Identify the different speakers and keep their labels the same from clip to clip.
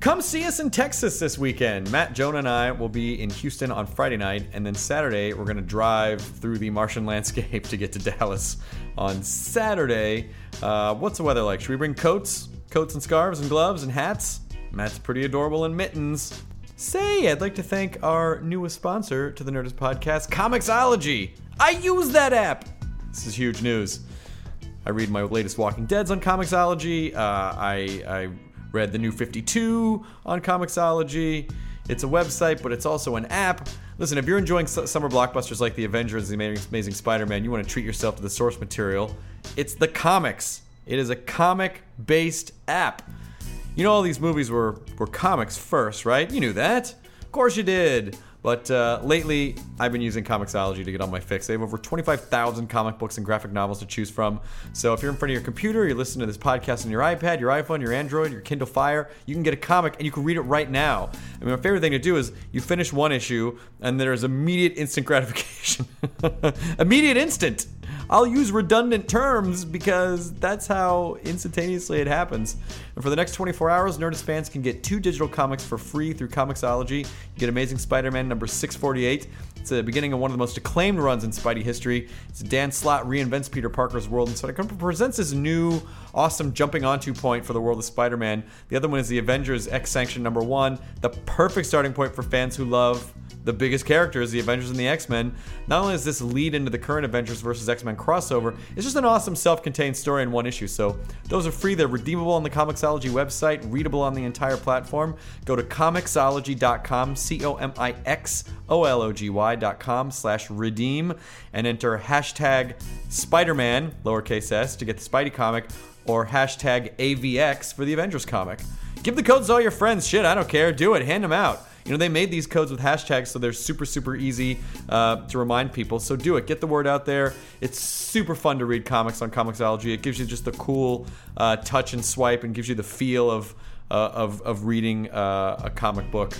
Speaker 1: Come see us in Texas this weekend. Matt, Jonah, and I will be in Houston on Friday night, and then Saturday we're going to drive through the Martian landscape to get to Dallas on Saturday. Uh, what's the weather like? Should we bring coats, coats and scarves and gloves and hats? Matt's pretty adorable in mittens. Say, I'd like to thank our newest sponsor to the Nerdist Podcast, Comixology. I use that app. This is huge news. I read my latest Walking Dead's on Comixology. Uh, I, I read the new 52 on Comixology. It's a website, but it's also an app. Listen, if you're enjoying summer blockbusters like The Avengers, The Amazing, Amazing Spider-Man, you want to treat yourself to the source material. It's the comics. It is a comic-based app. You know all these movies were were comics first, right? You knew that. Of course you did. But uh, lately, I've been using Comixology to get on my fix. They have over 25,000 comic books and graphic novels to choose from. So if you're in front of your computer, you're listening to this podcast on your iPad, your iPhone, your Android, your Kindle Fire, you can get a comic and you can read it right now. I mean, my favorite thing to do is you finish one issue and there's immediate instant gratification. immediate instant. I'll use redundant terms because that's how instantaneously it happens. And for the next 24 hours, Nerdist fans can get two digital comics for free through Comixology. You get Amazing Spider-Man number 648. It's the beginning of one of the most acclaimed runs in Spidey history. It's Dan Slott reinvents Peter Parker's world and Spider-Man presents this new awesome jumping onto point for the world of Spider-Man. The other one is the Avengers X Sanction number 1, the perfect starting point for fans who love the biggest characters, the Avengers and the X Men. Not only does this lead into the current Avengers versus X Men crossover, it's just an awesome self contained story in one issue. So those are free. They're redeemable on the Comixology website, readable on the entire platform. Go to Comixology.com, C O M I X O L O G Y.com slash redeem, and enter hashtag Spider Man, lowercase s, to get the Spidey comic, or hashtag AVX for the Avengers comic. Give the codes to all your friends. Shit, I don't care. Do it. Hand them out. You know, they made these codes with hashtags, so they're super, super easy uh, to remind people. So do it. Get the word out there. It's super fun to read comics on Comixology. It gives you just the cool uh, touch and swipe and gives you the feel of, uh, of, of reading uh, a comic book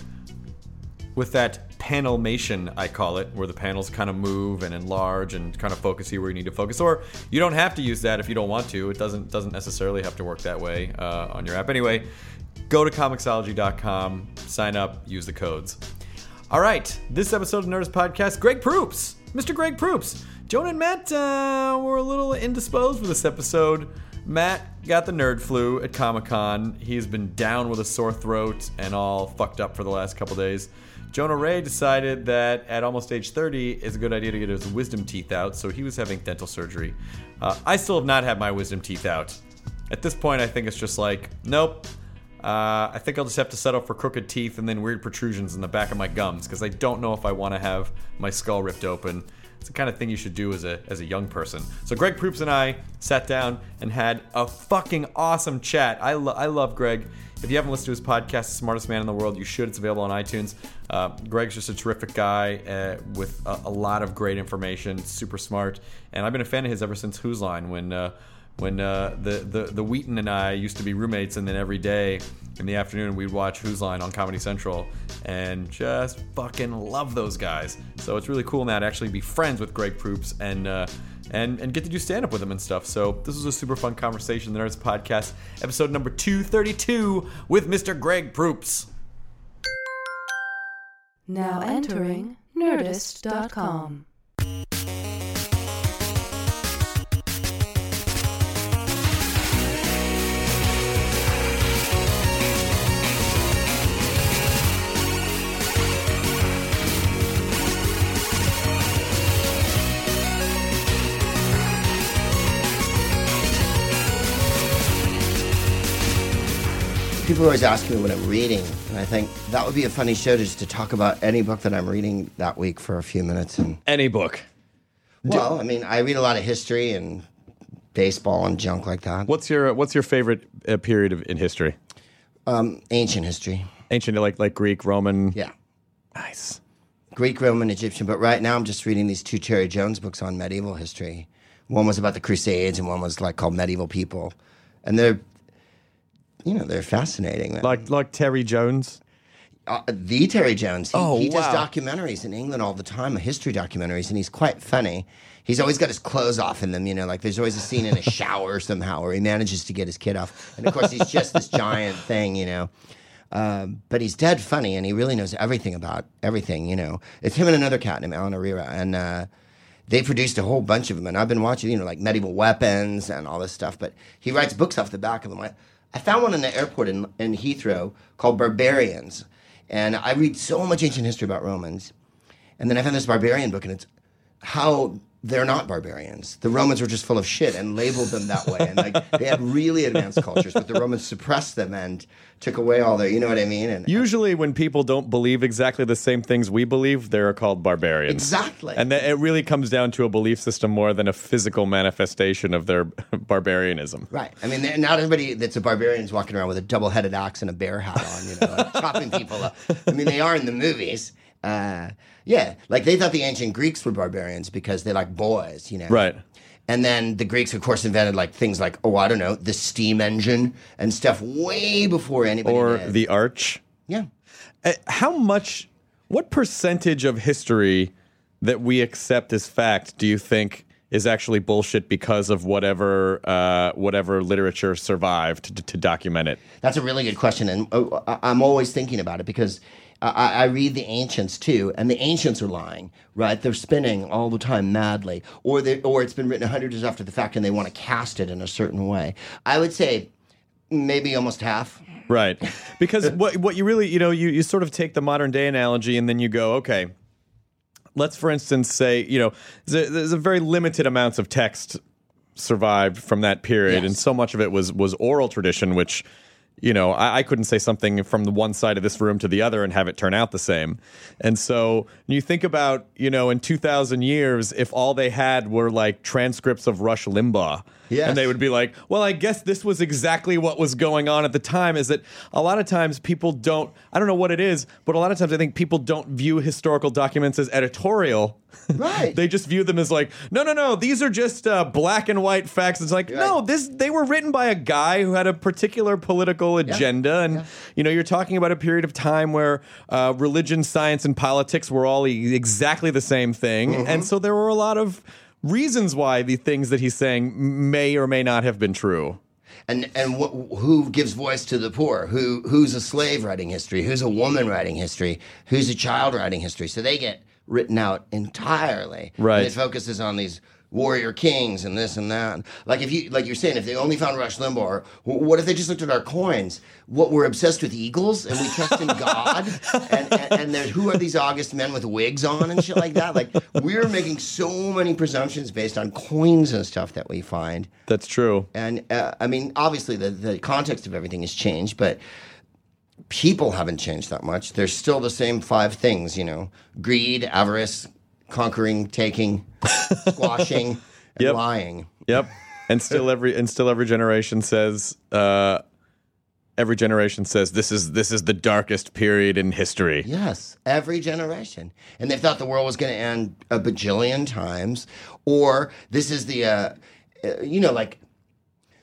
Speaker 1: with that panelmation, I call it, where the panels kind of move and enlarge and kind of focus you where you need to focus. Or you don't have to use that if you don't want to. It doesn't doesn't necessarily have to work that way uh, on your app. Anyway, go to Comixology.com, sign up, use the codes. All right, this episode of Nerdist Podcast, Greg Proops, Mr. Greg Proops. Jonah and Matt uh, were a little indisposed for this episode. Matt got the nerd flu at Comic Con. He's been down with a sore throat and all fucked up for the last couple days. Jonah Ray decided that at almost age 30, it's a good idea to get his wisdom teeth out, so he was having dental surgery. Uh, I still have not had my wisdom teeth out. At this point, I think it's just like, nope. Uh, I think I'll just have to settle for crooked teeth and then weird protrusions in the back of my gums because I don't know if I want to have my skull ripped open. It's the kind of thing you should do as a as a young person. So Greg Proops and I sat down and had a fucking awesome chat. I, lo- I love Greg. If you haven't listened to his podcast, Smartest Man in the World, you should. It's available on iTunes. Uh, Greg's just a terrific guy uh, with a, a, lot of great information, super smart. And I've been a fan of his ever since Whose Line when. Uh, when uh, the, the the Wheaton and I used to be roommates, and then every day in the afternoon we'd watch Whose Line on Comedy Central, and just fucking love those guys. So it's really cool now to actually be friends with Greg Proops and. Uh, and, and get to do stand up with him and stuff. So, this was a super fun conversation. The Nerdist Podcast, episode number 232 with Mr. Greg Proops.
Speaker 2: Now entering
Speaker 3: Nerdist.com.
Speaker 4: People always ask me what I'm reading, and I think that would be a funny show just to talk about any book that I'm reading that week for a few minutes. And
Speaker 1: Any book.
Speaker 4: well, I mean, I read a lot of history and baseball and junk like that.
Speaker 1: What's your What's your favorite uh, period of, in history?
Speaker 4: Ancient history,
Speaker 1: Ancient, like like Greek, Roman.
Speaker 4: yeah,
Speaker 1: Nice.
Speaker 4: Greek, Roman, Egyptian. But right now, I'm just reading these two Terry Jones books on medieval history. One was about the Crusades, and one was like called Medieval People, and they're, you know, they're fascinating. man.
Speaker 1: Like like Terry Jones.
Speaker 4: uh, the Terry Jones. He,
Speaker 1: Oh,
Speaker 4: he does
Speaker 1: wow.
Speaker 4: documentaries in England all the time, history documentaries, and he's quite funny. He's always got his clothes off in them, you know, like there's always a scene in a shower somehow where he manages to get his kid off. And of course, he's just this giant thing, you know. Um, but he's dead funny and he really knows everything about everything, you know. It's him and another cat named Alan Ereira. And uh, they produced a whole bunch of them. And I've been watching, you know, like medieval weapons and all this stuff. But he writes books off the back of them. I, I found one in the airport in, in Heathrow called Barbarians. And I read so much ancient history about Romans. And then I found this barbarian book, and it's how they're not barbarians. The Romans were just full of shit and labeled them that way. And like they had really advanced cultures, but the Romans suppressed them and took away all their, you know what I mean? And
Speaker 1: Usually, when people don't believe exactly the same things we believe, they're called barbarians.
Speaker 4: Exactly.
Speaker 1: And that it really comes down to a belief system more than a physical manifestation of their barbarianism.
Speaker 4: Right. I mean, not everybody that's a barbarian is walking around with a double-headed axe and a bear hat on, you know, chopping people up. I mean, they are in the movies. Uh, yeah, like they thought the ancient Greeks were barbarians because they like boys, you know.
Speaker 1: Right.
Speaker 4: And then the Greeks, of course, invented like things like, oh, I don't know, the steam engine and stuff way before anybody
Speaker 1: Or
Speaker 4: did.
Speaker 1: the arch.
Speaker 4: yeah.
Speaker 1: Uh, How much, what percentage of history that we accept as fact do you think is actually bullshit because of whatever uh, whatever literature survived to, to document it?
Speaker 4: That's a really good question, and I- I'm always thinking about it because I, I read the ancients too, and the ancients are lying, right? They're spinning all the time madly, or they, or it's been written a hundred years after the fact, and they want to cast it in a certain way. I would say maybe almost half.
Speaker 1: Right. Because what what you really, you know, you, you sort of take the modern day analogy and then you go, okay, let's for instance say, you know, there's a, there's a very limited amounts of text survived from that period,
Speaker 4: Yes.
Speaker 1: and so much of it was was oral tradition, which you know I, I couldn't say something from the one side of this room to the other and have it turn out the same. And so you think about you know in two thousand years, if all they had were like transcripts of Rush Limbaugh,
Speaker 4: Yes.
Speaker 1: and they would be like, well, I guess this was exactly what was going on at the time. Is that a lot of times people don't, I don't know what it is, but a lot of times I think people don't view historical documents as editorial.
Speaker 4: Right.
Speaker 1: they just view them as like, no, no, no, these are just uh, black and white facts. It's like, no, this they were written by a guy who had a particular political agenda, and you know, you're talking about a period of time where uh, religion, science, and politics were all e- exactly the same thing,
Speaker 4: Mm-hmm.
Speaker 1: and so there were a lot of reasons why the things that he's saying may or may not have been true.
Speaker 4: and and wh- who gives voice to the poor? Who who's a slave writing history? Who's a woman writing history? Who's a child writing history? So they get written out entirely.
Speaker 1: Right.
Speaker 4: And it focuses on these warrior kings and this and that. Like if you like you're saying, if they only found Rush Limbaugh, wh- what if they just looked at our coins? What we're obsessed with eagles and we trust in God? and and, and there's who are these August men with wigs on and shit like that? Like we're making so many presumptions based on coins and stuff that we find.
Speaker 1: That's true.
Speaker 4: And uh, I mean, obviously, the, the context of everything has changed, but people haven't changed that much. There's still the same five things, you know greed, avarice, conquering, taking, squashing, and
Speaker 1: Yep.
Speaker 4: lying.
Speaker 1: Yep. And still every and still every generation says uh, every generation says this is this is the darkest period in history.
Speaker 4: Yes, every generation. And they thought the world was going to end a bajillion times, or this is the, uh, uh, you know, like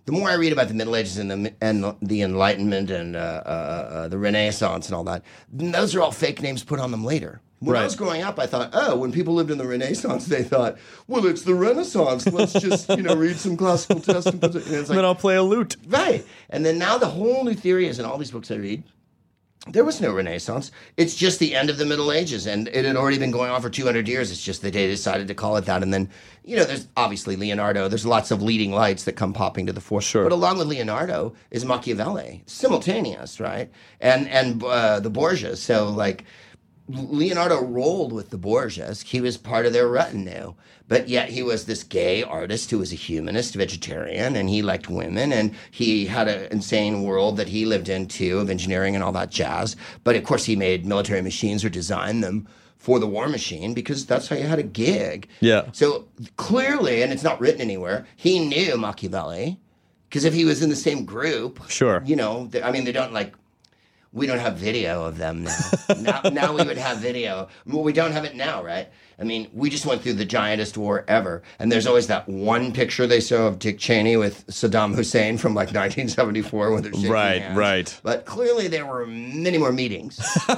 Speaker 4: the more I read about the Middle Ages and the and the Enlightenment and uh, uh, uh, the Renaissance and all that, those are all fake names put on them later. When I was growing up, I thought, oh, when people lived in the Renaissance, they thought, well, it's the Renaissance. Let's just you know read some classical texts. and put it. And it's
Speaker 1: And then I'll play a lute.
Speaker 4: right. And then now the whole new theory is in all these books I read there was no Renaissance. It's just the end of the Middle Ages, and it had already been going on for 200 years. It's just that they decided to call it that. And then, you know, there's obviously Leonardo. There's lots of leading lights that come popping to the fore.
Speaker 1: Sure.
Speaker 4: But along with Leonardo is Machiavelli, simultaneous, right? And and uh, the Borgias. So like. Leonardo rolled with the Borgias. He was part of their retinue. But yet he was this gay artist who was a humanist, vegetarian, and he liked women. And he had an insane world that he lived in too of engineering and all that jazz. But of course, he made military machines or designed them for the war machine because that's how you had a gig.
Speaker 1: Yeah.
Speaker 4: So clearly, and it's not written anywhere, he knew Machiavelli. Because if he was in the same group,
Speaker 1: Sure.
Speaker 4: you know, I mean, they don't like we don't have video of them now. now, now we would have video. Well, we don't have it now, right? I mean, we just went through the giantest war ever, and there's always that one picture they show of Dick Cheney with Saddam Hussein from like 1974 when they're shaking
Speaker 1: Right,
Speaker 4: hands.
Speaker 1: right.
Speaker 4: But clearly, there were many more meetings.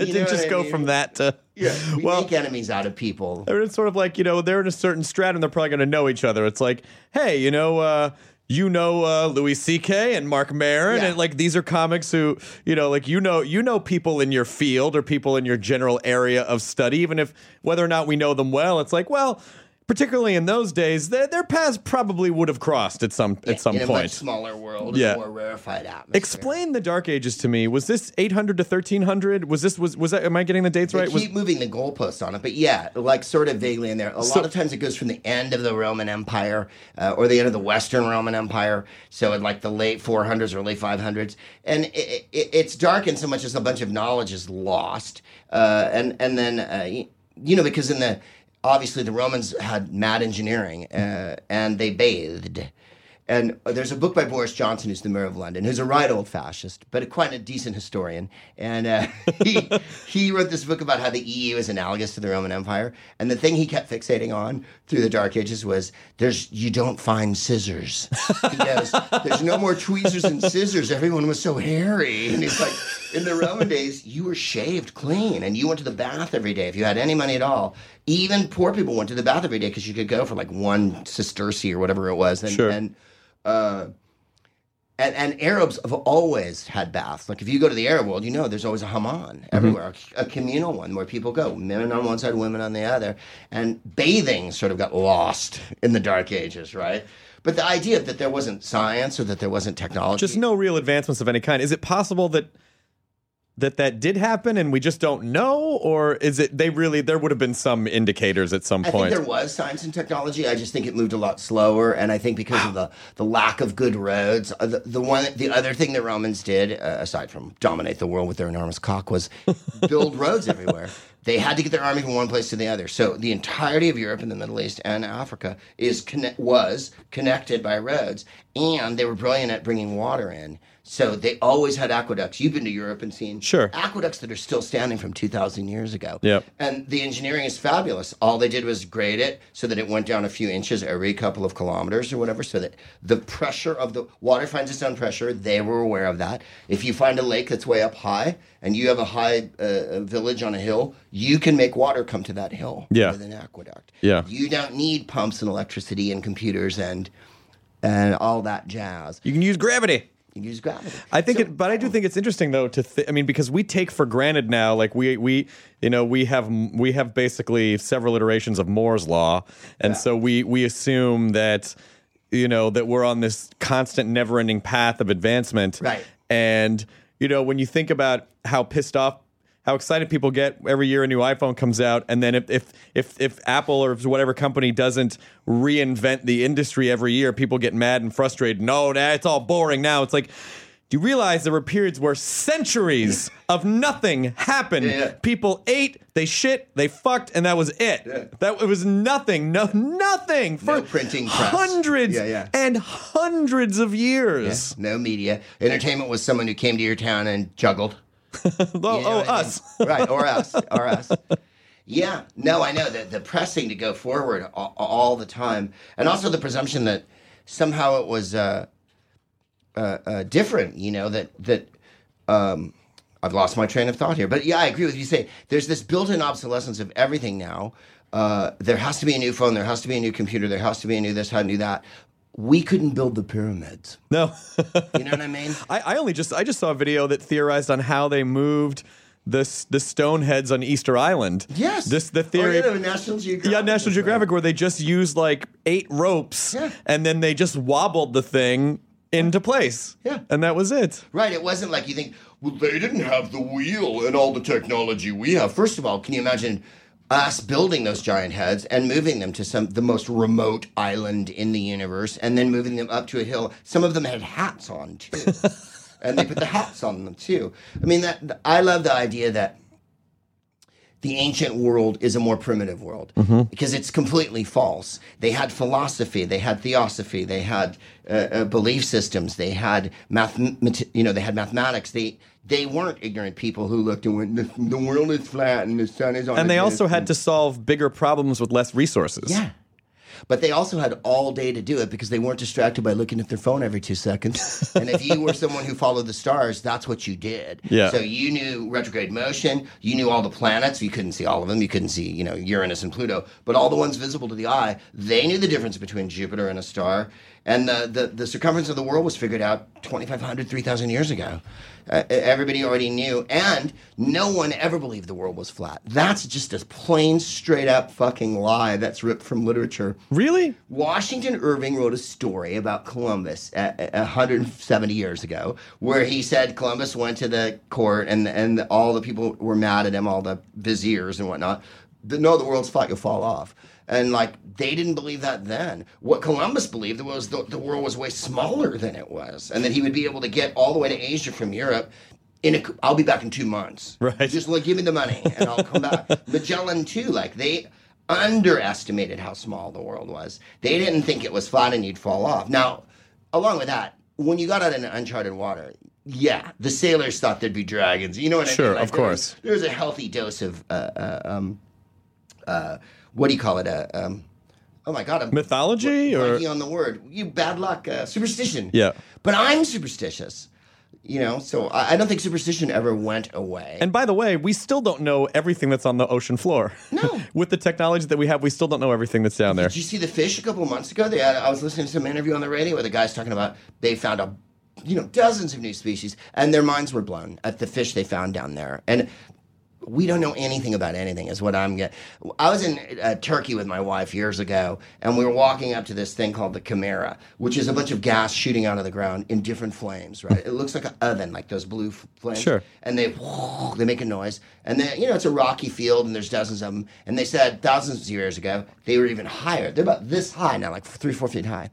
Speaker 1: It didn't just
Speaker 4: I
Speaker 1: go
Speaker 4: mean?
Speaker 1: from that to.
Speaker 4: Yeah, we
Speaker 1: well,
Speaker 4: make enemies out of people.
Speaker 1: it's sort of like you know they're in a certain stratum. They're probably going to know each other. It's like, hey, you know, uh, you know uh, Louis C.K. and Mark Maron,
Speaker 4: Yeah.
Speaker 1: and like these are comics who you know, like you know, you know people in your field or people in your general area of study, even if whether or not we know them well. It's like, well. Particularly in those days, their, their paths probably would have crossed at some at some
Speaker 4: in a
Speaker 1: point.
Speaker 4: much smaller world,
Speaker 1: Yeah.
Speaker 4: more rarefied atmosphere.
Speaker 1: Explain the Dark Ages to me. Was this 800 to 1300? Was this was was that? Am I getting the dates
Speaker 4: They
Speaker 1: right? Was,
Speaker 4: keep moving the goalposts on it, but yeah, like sort of vaguely in there. A
Speaker 1: So-
Speaker 4: lot of times it goes from the end of the Roman Empire uh, or the end of the Western Roman Empire, so in like the late 400s or late 500s, and it, it, it's dark in so much as a bunch of knowledge is lost, uh, and and then uh, you know because in the obviously the Romans had mad engineering uh, and they bathed. And there's a book by Boris Johnson, who's the mayor of London, who's a right old fascist, but a, quite a decent historian. And uh, he, he wrote this book about how the EU is analogous to the Roman Empire. And the thing he kept fixating on through the Dark Ages was there's you don't find scissors. He goes, there's no more tweezers and scissors. Everyone was so hairy. And he's like, in the Roman days, you were shaved clean and you went to the bath every day if you had any money at all. Even poor people went to the bath every day because you could go for like one sesterce or whatever it was. And,
Speaker 1: Sure.
Speaker 4: and uh, and, and Arabs have always had baths. Like if you go to the Arab world, you know there's always a hammam everywhere, a, communal one where people go, men on one side, women on the other. And bathing sort of got lost in the Dark Ages, right? But the idea that there wasn't science or that there wasn't technology,
Speaker 1: just no real advancements of any kind. Is it possible that that that did happen and we just don't know, or is it they really there would have been some indicators at some
Speaker 4: I think
Speaker 1: point?
Speaker 4: there was science and technology. I just think it moved a lot slower, and I think because of the, the lack of good roads, uh, the, the one the other thing that Romans did, uh, aside from dominate the world with their enormous cock, was build roads everywhere. They had to get their army from one place to the other. So the entirety of Europe and the Middle East and Africa is conne- was connected by roads, and they were brilliant at bringing water in. So they always had aqueducts. You've been to Europe and seen
Speaker 1: Sure.
Speaker 4: aqueducts that are still standing from two thousand years ago.
Speaker 1: Yep.
Speaker 4: And the engineering is fabulous. All they did was grade it so that it went down a few inches every couple of kilometers or whatever, so that the pressure of the water finds its own pressure. They were aware of that. If you find a lake that's way up high and you have a high uh, village on a hill, you can make water come to that hill
Speaker 1: Yeah.
Speaker 4: with an aqueduct.
Speaker 1: Yeah.
Speaker 4: You don't need pumps and electricity and computers and and all that jazz.
Speaker 1: you can use gravity.
Speaker 4: You use gravity.
Speaker 1: I think
Speaker 4: So-
Speaker 1: it, but I do oh. think it's interesting though to. Th- I mean, because we take for granted now, like we we you know we have we have basically several iterations of Moore's law, and so we we assume that you know that we're on this constant, never-ending path of advancement,
Speaker 4: Right.
Speaker 1: And you know when you think about how pissed off. How excited people get every year a new iPhone comes out, and then if if if, if Apple or whatever company doesn't reinvent the industry every year, people get mad and frustrated. No, it's all boring now. It's like do you realize there were periods where centuries of nothing happened?
Speaker 4: Yeah, yeah.
Speaker 1: People ate, they shit, they fucked, and that was it. That it was nothing, no nothing for
Speaker 4: No printing press.
Speaker 1: hundreds
Speaker 4: Yeah, yeah.
Speaker 1: and hundreds of years.
Speaker 4: No media. Entertainment was someone who came to your town and juggled.
Speaker 1: Oh,
Speaker 4: You know
Speaker 1: oh,
Speaker 4: I mean?
Speaker 1: us.
Speaker 4: right? Or us, or us. Yeah, no, I know that the pressing to go forward all, all the time, and also the presumption that somehow it was uh, uh, uh, different. You know that that um, I've lost my train of thought here, but yeah, I agree with you. Say there's this built-in obsolescence of everything now. Uh, there has to be a new phone. There has to be a new computer. There has to be a new this, how new that. We couldn't build the pyramids.
Speaker 1: No.
Speaker 4: You know what I mean?
Speaker 1: I, I only just I just saw a video that theorized on how they moved the the stone heads on Easter Island.
Speaker 4: Yes.
Speaker 1: This the
Speaker 4: Oh,
Speaker 1: theory.
Speaker 4: yeah, the National Geographic.
Speaker 1: Yeah, National Geographic, where they just used like eight ropes
Speaker 4: Yeah.
Speaker 1: and then they just wobbled the thing into place.
Speaker 4: Yeah.
Speaker 1: And that was it.
Speaker 4: Right. It wasn't like you think, well, they didn't have the wheel and all the technology we have. First of all, can you imagine us building those giant heads and moving them to some the most remote island in the universe and then moving them up to a hill? Some of them had hats on too. and they put the hats on them too. I mean that I love the idea that the ancient world is a more primitive world because it's completely false. They had philosophy, they had theosophy, they had uh, uh, belief systems, they had math, you know, they had mathematics. They they weren't ignorant people who looked and went, the, the world is flat and the sun is on.
Speaker 1: And they also
Speaker 4: disc."
Speaker 1: had to solve bigger problems with less resources.
Speaker 4: yeah. But they also had all day to do it because they weren't distracted by looking at their phone every two seconds. and if you were someone who followed the stars, that's what you did.
Speaker 1: Yeah.
Speaker 4: So you knew retrograde motion, you knew all the planets. You couldn't see all of them. You couldn't see, you know, Uranus and Pluto, but all the ones visible to the eye. They knew the difference between Jupiter and a star. And the, the, the circumference of the world was figured out 2,500, 3,000 years ago. Uh, everybody already knew. And no one ever believed the world was flat. That's just a plain, straight up fucking lie that's ripped from literature.
Speaker 1: Really?
Speaker 4: Washington Irving wrote a story about Columbus uh, uh, 170 years ago, where he said Columbus went to the court and and all the people were mad at him, all the viziers and whatnot. No, the world's flat, you'll fall off. And like they didn't believe that then. What Columbus believed was the, the world was way smaller than it was, and that he would be able to get all the way to Asia from Europe. In a, I'll be back in two months.
Speaker 1: Right.
Speaker 4: Just like give me the money and I'll come back. Magellan too, like they underestimated how small the world was. They didn't think it was flat and you'd fall off. Now, along with that, when you got out in uncharted water, yeah, the sailors thought there'd be dragons. You know what I
Speaker 1: Sure,
Speaker 4: mean?
Speaker 1: of
Speaker 4: there was-
Speaker 1: course.
Speaker 4: There was a healthy dose of uh, uh, um, uh, what do you call it? Uh, um, oh my god, I'm
Speaker 1: Mythology or
Speaker 4: on the word. You bad luck, uh, superstition.
Speaker 1: Yeah.
Speaker 4: but I'm superstitious. You know, so I, I don't think superstition ever went away.
Speaker 1: And by the way, we still don't know everything that's on the ocean floor.
Speaker 4: No.
Speaker 1: With the technology that we have, we still don't know everything that's down there.
Speaker 4: Did you see the fish a couple of months ago? They had, I was listening to some interview on the radio where the guy's talking about they found a, you know, dozens of new species, and their minds were blown at the fish they found down there. And we don't know anything about anything, is what I'm getting. I was in uh, Turkey with my wife years ago, and we were walking up to this thing called the Chimera, which is a bunch of gas shooting out of the ground in different flames. Right? It looks like an oven, like those blue f- flames.
Speaker 1: Sure.
Speaker 4: And they they make a noise, and then you know it's a rocky field, and there's dozens of them. And they said thousands of years ago they were even higher. They're about this high now, like three, four feet high.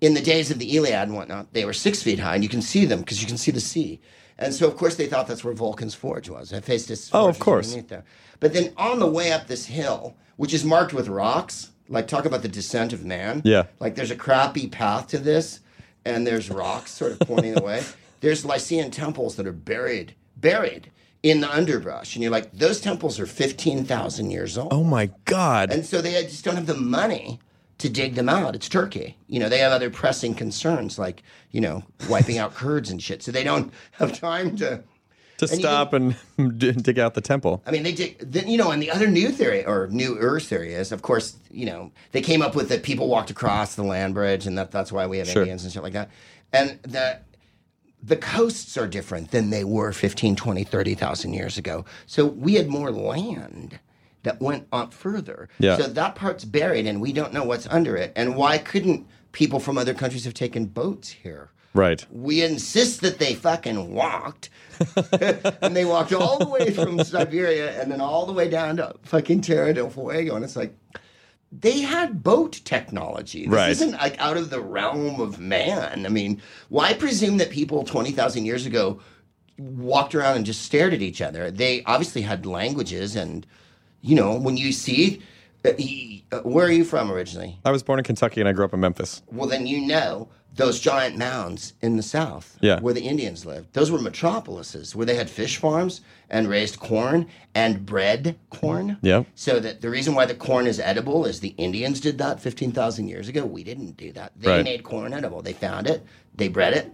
Speaker 4: In the days of the Iliad and whatnot, they were six feet high, and you can see them because you can see the sea. And so, of course, they thought that's where Vulcan's Forge was. Hephaestus.
Speaker 1: Oh, of course.
Speaker 4: There. But then on the way up this hill, which is marked with rocks, like talk about the descent of man.
Speaker 1: Yeah.
Speaker 4: Like there's a crappy path to this, and there's rocks sort of pointing the way. There's Lycian temples that are buried, buried in the underbrush, and you're like, those temples are fifteen thousand years old.
Speaker 1: Oh my God.
Speaker 4: And so they just don't have the money to dig them out. It's Turkey. You know, they have other pressing concerns like, you know, wiping out Kurds and shit. So they don't have time to.
Speaker 1: to
Speaker 4: and
Speaker 1: stop and dig out the temple.
Speaker 4: I mean, they dig. Then, you know, and the other new theory or new Earth theory is, of course, you know, they came up with that people walked across the land bridge and that that's why we have
Speaker 1: Sure.
Speaker 4: Indians and shit like that. And the the coasts are different than they were 15, 20, 30,000 years ago. So we had more land that went up further.
Speaker 1: Yeah.
Speaker 4: So that part's buried and we don't know what's under it. And why couldn't people from other countries have taken boats here?
Speaker 1: Right.
Speaker 4: We insist that they fucking walked. and they walked all the way from Siberia and then all the way down to fucking Terra del Fuego. And it's like, they had boat technology. This
Speaker 1: Right.
Speaker 4: isn't like out of the realm of man. I mean, why presume that people 20,000 years ago walked around and just stared at each other? They obviously had languages. And, you know, when you see, uh, he, uh, where are you from originally?
Speaker 1: I was born in Kentucky and I grew up in Memphis.
Speaker 4: Well, then you know those giant mounds in the south
Speaker 1: Yeah.
Speaker 4: where the Indians lived. Those were metropolises where they had fish farms and raised corn and bred corn.
Speaker 1: Yeah.
Speaker 4: So that the reason why the corn is edible is the Indians did that 15,000 years ago. We didn't do that. They
Speaker 1: Right.
Speaker 4: made corn edible. They found it, they bred it,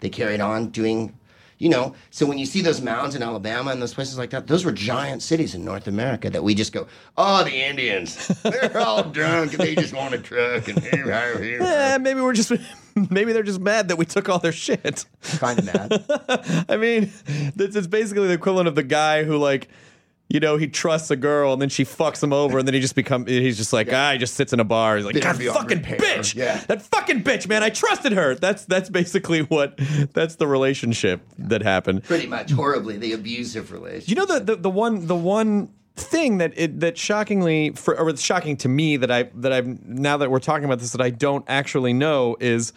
Speaker 4: they carried on doing, you know, so when you see those mounds in Alabama and those places like that, those were giant cities in North America that we just go, oh, the Indians, they're all drunk and they just want a truck and here, here, here.
Speaker 1: Eh, maybe we're just maybe they're just mad that we took all their shit.
Speaker 4: kind of mad.
Speaker 1: I mean, this is basically the equivalent of the guy who like. You know, he trusts a girl and then she fucks him over and then he just become he's just like, ah, he just sits in a bar. He's like, God fucking
Speaker 4: repair."
Speaker 1: bitch.
Speaker 4: Yeah.
Speaker 1: That fucking bitch, man. I trusted her. That's that's basically what that's the relationship that happened.
Speaker 4: Pretty much horribly, the abusive relationship.
Speaker 1: You know the, the the one the one thing that it that shockingly for or it's shocking to me that I that I've now that we're talking about this that I don't actually know is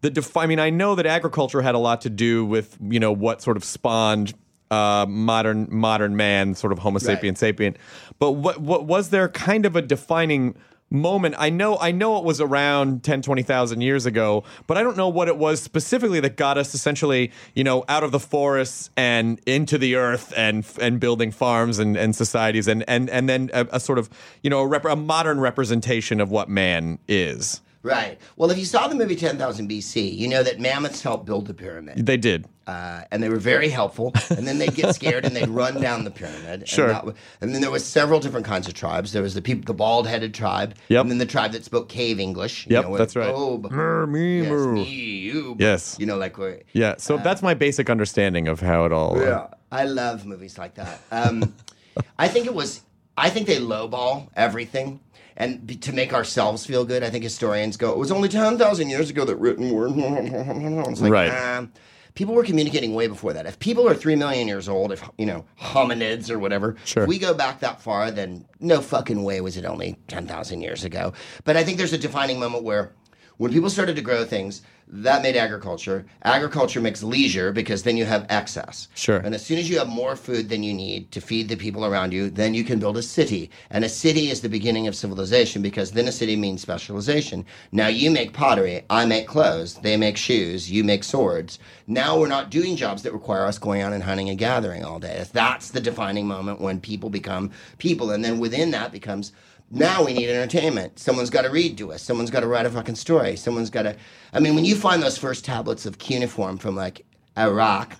Speaker 1: the defi- I mean I know that agriculture had a lot to do with you know what sort of spawned uh, modern modern man sort of Homo
Speaker 4: Right.
Speaker 1: sapien sapien, but what what was there kind of a defining moment? I know i know it was around 10 20,000 years ago but i don't know what it was specifically that got us essentially you know out of the forests and into the earth and and building farms and, and societies and and and then a, a sort of you know a, rep- a modern representation of what man is
Speaker 4: Right. Well, if you saw the movie 10,000 BC, you know that mammoths helped build the pyramid.
Speaker 1: they did
Speaker 4: Uh, and they were very helpful. And then they'd get scared and they'd run down the pyramid.
Speaker 1: Sure.
Speaker 4: And, that and then there was several different kinds of tribes. There was the people, the bald-headed tribe.
Speaker 1: Yep.
Speaker 4: And then the tribe that spoke cave English. you
Speaker 1: Yep,
Speaker 4: know, where-
Speaker 1: that's right.
Speaker 4: Oh,
Speaker 1: Mer, me,
Speaker 4: yes, me, you.
Speaker 1: Yes.
Speaker 4: You know, like
Speaker 1: yeah so that's my basic understanding of how it all uh,
Speaker 4: Yeah, I love movies like that. Um, I think it was. I think they lowball everything, and be, to make ourselves feel good. I think historians go, "It was only ten thousand years ago that written word." It's like,
Speaker 1: Right.
Speaker 4: um, people were communicating way before that. If people are three million years old, if you know hominids or whatever,
Speaker 1: Sure.
Speaker 4: if we go back that far, then no fucking way was it only ten thousand years ago. But I think there's a defining moment where. When people started to grow things, that made agriculture. Agriculture makes leisure because then you have excess.
Speaker 1: Sure.
Speaker 4: And as soon as you have more food than you need to feed the people around you, then you can build a city. And a city is the beginning of civilization because then a city means specialization. Now you make pottery, I make clothes, they make shoes, you make swords. Now we're not doing jobs that require us going out and hunting and gathering all day. That's the defining moment when people become people. And then within that becomes now we need entertainment. Someone's got to read to us. Someone's got to write a fucking story. Someone's got to. I mean, when you find those first tablets of cuneiform from like Iraq,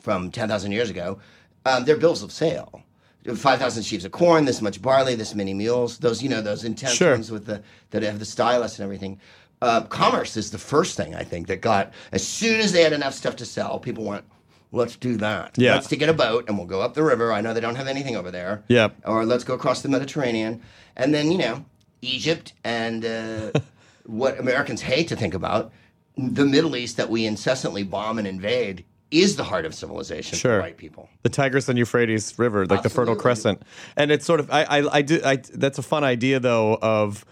Speaker 4: from 10,000 years ago, um, they're bills of sale. 5,000 sheaves of corn, this much barley, this many mules, those, you know, those intense
Speaker 1: Sure.
Speaker 4: ones with the, that have the stylus and everything. Uh, commerce is the first thing I think that got, as soon as they had enough stuff to sell, people went, let's do that.
Speaker 1: Yeah.
Speaker 4: Let's get a boat and we'll go up the river. I know they don't have anything over there.
Speaker 1: Yep.
Speaker 4: Or let's go across the Mediterranean. And then, you know, Egypt and uh, what Americans hate to think about, the Middle East that we incessantly bomb and invade is the heart of civilization
Speaker 1: Sure.
Speaker 4: for white people.
Speaker 1: the Tigris and Euphrates River, like the Fertile Crescent, and it's sort of I I, I do I that's a fun idea though of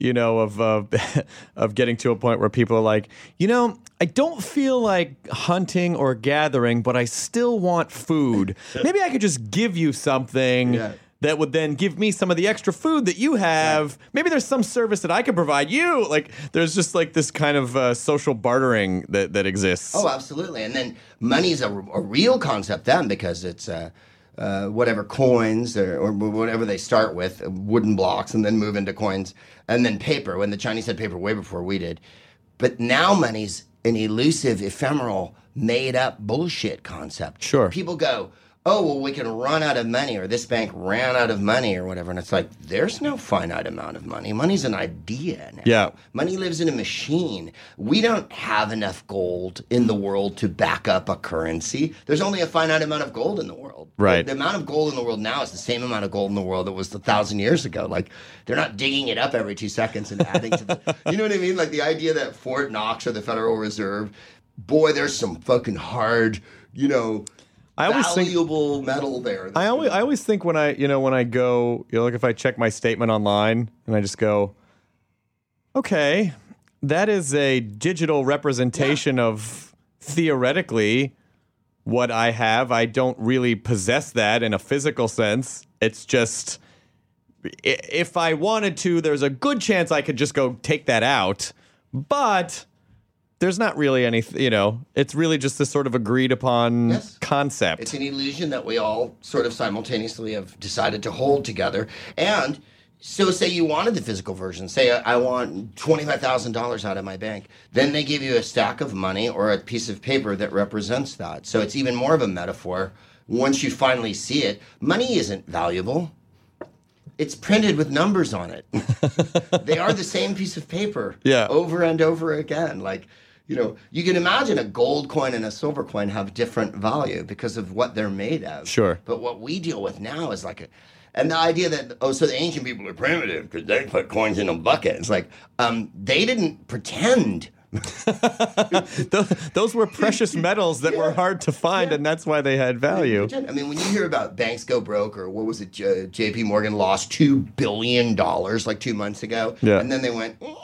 Speaker 1: you know of uh, of getting to a point where people are like you know I don't feel like hunting or gathering, but I still want food. Maybe I could just give you something.
Speaker 4: Yeah.
Speaker 1: That would then give me some of the extra food that you have. Maybe there's some service that I could provide you. Like there's just like this kind of uh, social bartering that, that exists.
Speaker 4: Oh, absolutely. And then money's a, a real concept then because it's uh, uh, whatever coins or, or whatever they start with, uh, wooden blocks, and then move into coins, and then paper. When the Chinese had paper way before we did, but now money's an elusive, ephemeral, made-up bullshit concept.
Speaker 1: Sure.
Speaker 4: People go. Oh well, we can run out of money, or this bank ran out of money, or whatever. And it's like there's no finite amount of money. Money's an idea now.
Speaker 1: Yeah.
Speaker 4: Money lives in a machine. We don't have enough gold in the world to back up a currency. There's only a finite amount of gold in the world.
Speaker 1: Right.
Speaker 4: The, the amount of gold in the world now is the same amount of gold in the world that was a thousand years ago. Like they're not digging it up every two seconds and adding to the. You know what I mean? Like the idea that Fort Knox or the Federal Reserve, boy, there's some fucking hard, you know,
Speaker 1: I always think-
Speaker 4: valuable metal there.
Speaker 1: I always, I always think when I, you know, when I go, you know, like if I check my statement online and I just go, okay, that is a digital representation of theoretically what I have. I don't really possess that in a physical sense. It's just, if I wanted to, there's a good chance I could just go take that out. But there's not really any, you know, it's really just this sort of agreed upon
Speaker 4: Yes.
Speaker 1: concept.
Speaker 4: It's an illusion that we all sort of simultaneously have decided to hold together. And So say you wanted the physical version. Say I I want twenty five thousand dollars out of my bank. Then they give you a stack of money or a piece of paper that represents that. So it's even more of a metaphor. Once you finally see it, money isn't valuable. It's printed with numbers on it. they are the same piece of paper
Speaker 1: Yeah.
Speaker 4: over and over again. Like, you know, you can imagine a gold coin and a silver coin have different value because of what they're made of.
Speaker 1: Sure.
Speaker 4: But what we deal with now is like a, and the idea that oh, so the ancient people are primitive because they put coins in a bucket. It's like um, they didn't pretend.
Speaker 1: Those, those were precious metals that were hard to find, and that's why they had value.
Speaker 4: I mean, when you hear about banks go broke or what was it, J- J.P. Morgan lost two billion dollars like two months ago,
Speaker 1: Yeah.
Speaker 4: and then they went, "Eh,"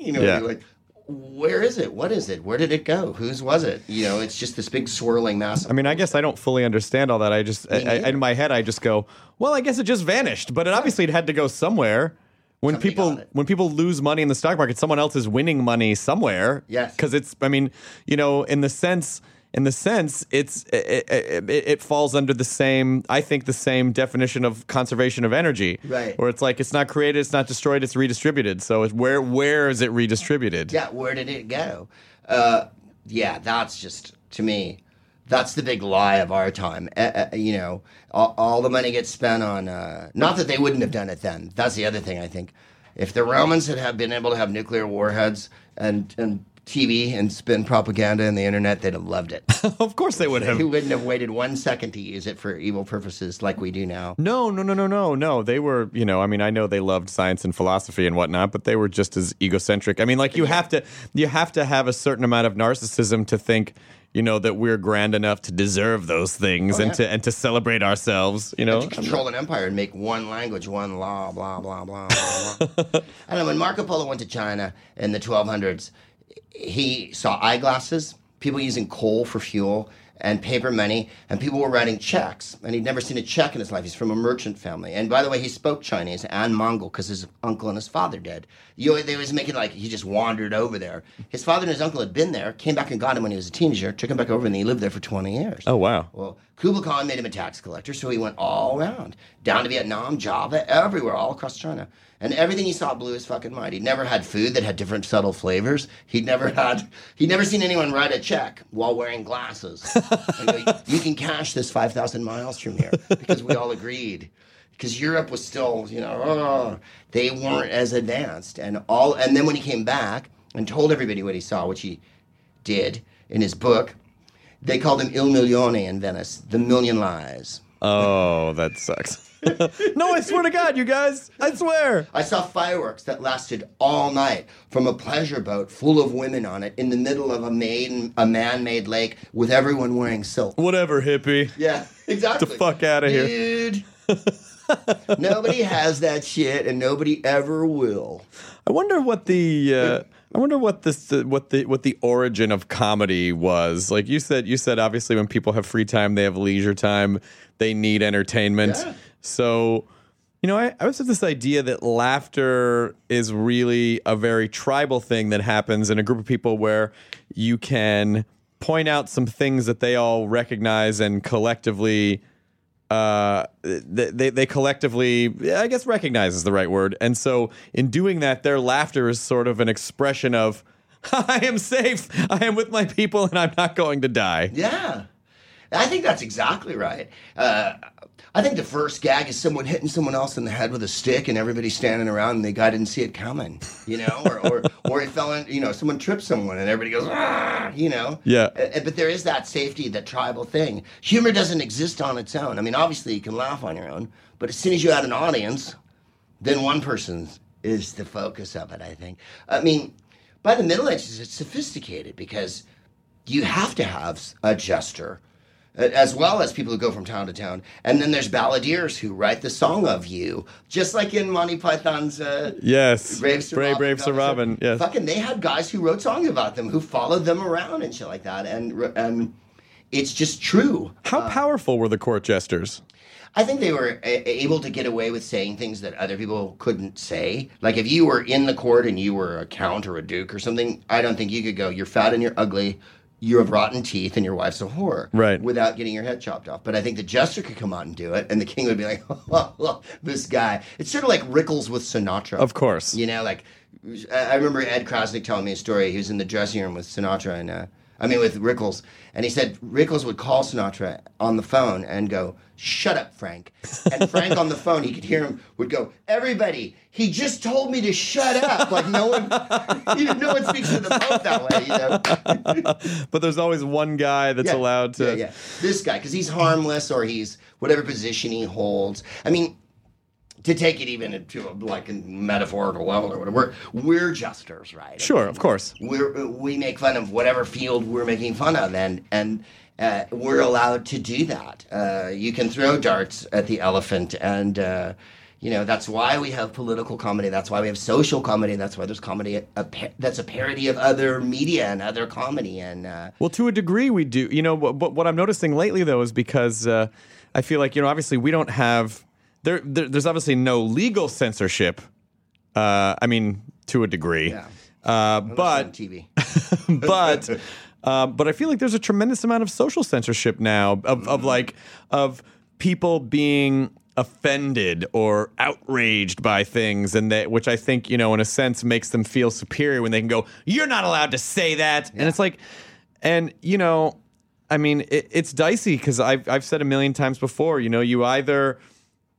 Speaker 4: you know,
Speaker 1: Yeah.
Speaker 4: like. Where is it? What is it? Where did it go? Whose was it? You know, it's just this big swirling mass. of
Speaker 1: I mean, I guess I don't fully understand all that. I just, I, I, in my head, I just go, well, I guess it just vanished. But it obviously it had to go somewhere. When
Speaker 4: Somebody
Speaker 1: people when people lose money in the stock market, someone else is winning money somewhere.
Speaker 4: Yes.
Speaker 1: because it's. I mean, you know, in the sense, in the sense, it's it, it, it, falls under the same. I think the same definition of conservation of energy.
Speaker 4: Right.
Speaker 1: Where it's like it's not created, it's not destroyed, it's redistributed. So it's where where is it redistributed?
Speaker 4: Yeah, where did it go? Uh, yeah, that's just to me. That's the big lie of our time. Uh, uh, you know, all, all the money gets spent on. Uh, not that they wouldn't have done it then. That's the other thing I think. If the Romans had have been able to have nuclear warheads and and TV and spin propaganda and the internet, they'd have loved it.
Speaker 1: of course they would have.
Speaker 4: they wouldn't have waited one second to use it for evil purposes like we do now.
Speaker 1: No, no, no, no, no, no. They were, you know, I mean, I know they loved science and philosophy and whatnot, but they were just as egocentric. I mean, like you have to, you have to have a certain amount of narcissism to think, you know, that we're grand enough to deserve those things oh, and
Speaker 4: Oh, yeah.
Speaker 1: to and to celebrate ourselves. You know,
Speaker 4: control an empire and make one language, one law, blah blah blah blah. blah. I know. When Marco Polo went to China in the 1200s, he saw eyeglasses, people using coal for fuel, and paper money, and people were writing checks. And he'd never seen a check in his life. He's from a merchant family, and by the way, he spoke Chinese and Mongol because his uncle and his father did. You they was making like he just wandered over there. His father and his uncle had been there, came back and got him when he was a teenager, took him back over, and he lived there for 20 years.
Speaker 1: oh wow,
Speaker 4: Well, Kublai Khan made him a tax collector, so he went all around, down to Vietnam, Java, everywhere, all across China. And everything he saw blew his fucking mind. He'd never had food that had different subtle flavors. He'd never had, he'd never seen anyone write a check while wearing glasses. Go, you can cash this 5,000 miles from here because we all agreed. Because Europe was still, you know, oh, they weren't as advanced. And all, and then when he came back and told everybody what he saw, which he did in his book, they called him Il Milione in Venice, the million lies.
Speaker 1: oh that sucks. no, I swear to God, you guys, I swear.
Speaker 4: I saw fireworks that lasted all night from a pleasure boat full of women on it in the middle of a made a man-made lake with everyone wearing silk.
Speaker 1: Whatever, hippie.
Speaker 4: Yeah, exactly.
Speaker 1: The fuck out of here.
Speaker 4: Dude. nobody has that shit and nobody ever will.
Speaker 1: I wonder what the uh, I wonder what this uh, what the what the origin of comedy was. Like you said, you said obviously when people have free time, they have leisure time, they need entertainment.
Speaker 4: Yeah.
Speaker 1: So, you know, I, I was have this idea that laughter is really a very tribal thing that happens in a group of people where you can point out some things that they all recognize and collectively uh, they, they collectively, I guess, recognize is the right word. And so, in doing that, their laughter is sort of an expression of, "I am safe. I am with my people, and I'm not going to die."
Speaker 4: Yeah. I think that's exactly right. Uh, I think the first gag is someone hitting someone else in the head with a stick and everybody standing around and the guy didn't see it coming, you know, or, or, or it fell in, you know, someone tripped someone and everybody goes, ah, you know.
Speaker 1: Yeah.
Speaker 4: Uh, But there is that safety, that tribal thing. Humor doesn't exist on its own. I mean, obviously you can laugh on your own, but as soon as you add an audience, then one person is the focus of it, I think. I mean, by the Middle Ages, it's sophisticated because you have to have a jester, uh, as well as people who go from town to town. And then there's balladeers who write the song of you, just like in Monty Python's uh,
Speaker 1: Yes,
Speaker 4: Brave Sir
Speaker 1: brave,
Speaker 4: Robin.
Speaker 1: brave Sir Robin. Yes,
Speaker 4: Fucking, they had guys who wrote songs about them, who followed them around and shit like that. And and it's just true.
Speaker 1: how powerful were the court jesters?
Speaker 4: I think they were a- able to get away with saying things that other people couldn't say. Like if you were in the court and you were a count or a duke or something, I don't think you could go, "You're fat and you're ugly. You have rotten teeth and your wife's a whore,
Speaker 1: Right.
Speaker 4: Without getting your head chopped off. But I think the jester could come out and do it, and the king would be like, oh, "This guy." It's sort of like Rickles with Sinatra,
Speaker 1: Of course.
Speaker 4: You know, like I I remember Ed Crasnick telling me a story. He was in the dressing room with Sinatra and uh, I mean with Rickles, and he said Rickles would call Sinatra on the phone and go, "Shut up, Frank." And Frank on the phone, he could hear him would go, "Everybody, he just told me to shut up." Like no one, no one speaks to the Pope that way, you know.
Speaker 1: But there's always one guy that's
Speaker 4: Yeah,
Speaker 1: allowed to.
Speaker 4: Yeah, yeah. This guy, because he's harmless or he's whatever position he holds. I mean, to take it even to a, like a metaphorical level or whatever, we're, we're jesters, right?
Speaker 1: Sure, of course.
Speaker 4: We're, we make fun of whatever field we're making fun of, and and uh, we're allowed to do that. Uh, you can throw darts at the elephant, and uh, you know that's why we have political comedy. That's why we have social comedy. And that's why there's comedy a, pa- that's a parody of other media and other comedy. And uh,
Speaker 1: Well, to a degree, we do. You know, what, what I'm noticing lately, though, is because uh, I feel like you know, obviously, we don't have there, there. There's obviously no legal censorship. Uh, I mean, to a degree,
Speaker 4: Yeah.
Speaker 1: uh, but
Speaker 4: TV.
Speaker 1: but uh, but I feel like there's a tremendous amount of social censorship now of, of like of people being offended or outraged by things and that which I think you know in a sense makes them feel superior when they can go you're not allowed to say that. And it's like and you know I mean it, it's dicey because I've I've said a million times before you know you either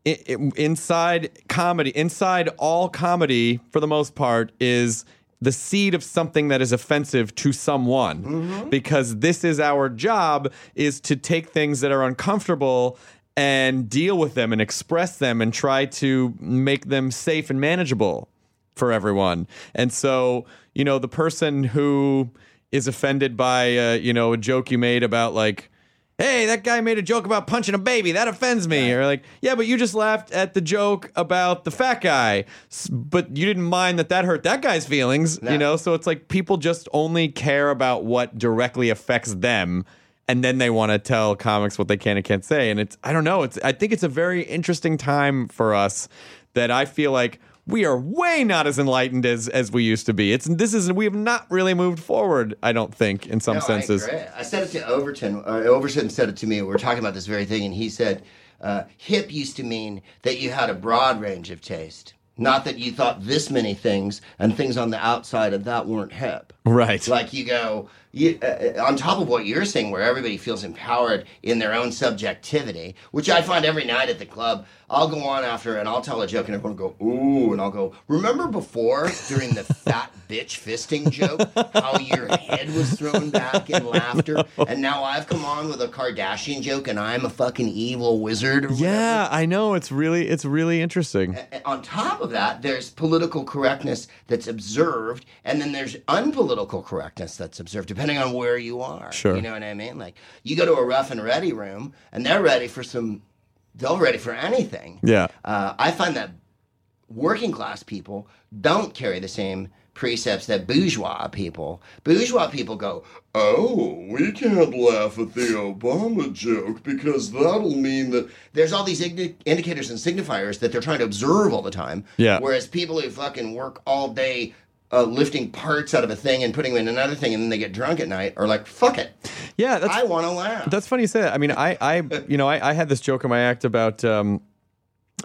Speaker 1: i- i- inside comedy, inside all comedy, for the most part, is the seed of something that is offensive to someone. Because this is our job: is to take things that are uncomfortable and deal with them and express them and try to make them safe and manageable for everyone. And so, you know, the person who is offended by, uh, you know, a joke you made about like, hey, that guy made a joke about punching a baby. That offends me. Or like, yeah, but you just laughed at the joke about the fat guy, S- but you didn't mind that that hurt that guy's feelings, you know? So it's like people just only care about what directly affects them. And then they want to tell comics what they can and can't say. And it's, I don't know. It's, I think it's a very interesting time for us that I feel like we are way not as enlightened as as we used to be. It's this is we have not really moved forward. I don't think in some
Speaker 4: No,
Speaker 1: senses.
Speaker 4: I. I said it to Overton. Uh, Overton said it to me. We were talking about this very thing, and he said, uh, "Hip used to mean that you had a broad range of taste, not that you thought this many things, and things on the outside of that weren't hip."
Speaker 1: Right.
Speaker 4: Like you go, you, uh, on top of what you're saying, where everybody feels empowered in their own subjectivity, which I find every night at the club. I'll go on after and I'll tell a joke, and everyone will go, ooh, and I'll go, remember before during the fat bitch fisting joke, how your head was thrown back in laughter, and now I've come on with a Kardashian joke, and I'm a fucking evil wizard
Speaker 1: yeah, I know. It's really it's really interesting.
Speaker 4: On top of that, there's political correctness that's observed, and then there's unpolitical correctness that's observed, depending on where you are.
Speaker 1: Sure.
Speaker 4: You know what I mean? Like, you go to a rough and ready room, and they're ready for some, they're ready for anything.
Speaker 1: Yeah.
Speaker 4: Uh, I find that working class people don't carry the same precepts that bourgeois people. Bourgeois people go, oh, we can't laugh at the Obama joke because that'll mean that there's all these indi- indicators and signifiers that they're trying to observe all the time.
Speaker 1: Yeah.
Speaker 4: Whereas people who fucking work all day. Uh, lifting parts out of a thing and putting them in another thing, and then they get drunk at night, are like, "Fuck it,
Speaker 1: Yeah, that's
Speaker 4: I want to laugh."
Speaker 1: That's funny you say that. I mean, I, I, you know, I, I had this joke in my act about, um,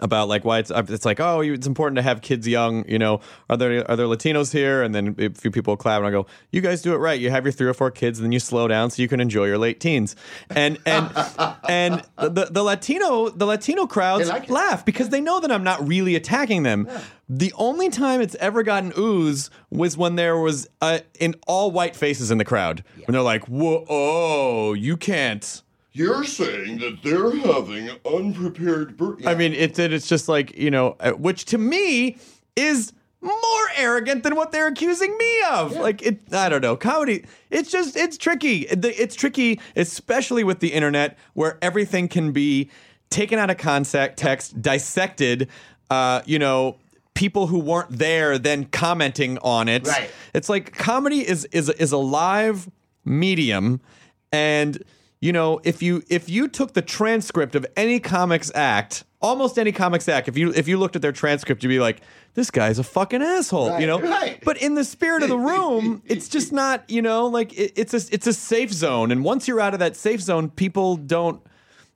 Speaker 1: about like why it's it's like oh it's important to have kids young you know are there are there Latinos here? And then a few people clap and I go you guys do it right. You have your three or four kids and then you slow down so you can enjoy your late teens. And and and the the Latino the Latino crowds
Speaker 4: like
Speaker 1: laugh because they know that I'm not really attacking them. The only time it's ever gotten ooze was when there was uh, in all white faces in the crowd. When they're like whoa oh you can't.
Speaker 4: You're saying that they're having unprepared birth.
Speaker 1: I mean, it's it's just like you know, uh, which to me is more arrogant than what they're accusing me of. Like it, I don't know, comedy. It's just it's tricky. It's tricky, especially with the internet, where everything can be taken out of context, text, dissected. Uh, you know. People who weren't there then commenting on it.
Speaker 4: Right.
Speaker 1: It's like comedy is is is a live medium, and you know, if you if you took the transcript of any comics act, almost any comics act, if you if you looked at their transcript, you'd be like, this guy's a fucking asshole,
Speaker 4: Right,
Speaker 1: you know.
Speaker 4: right.
Speaker 1: But in the spirit of the room, it's just not, you know, like it, it's a it's a safe zone, and once you're out of that safe zone, people don't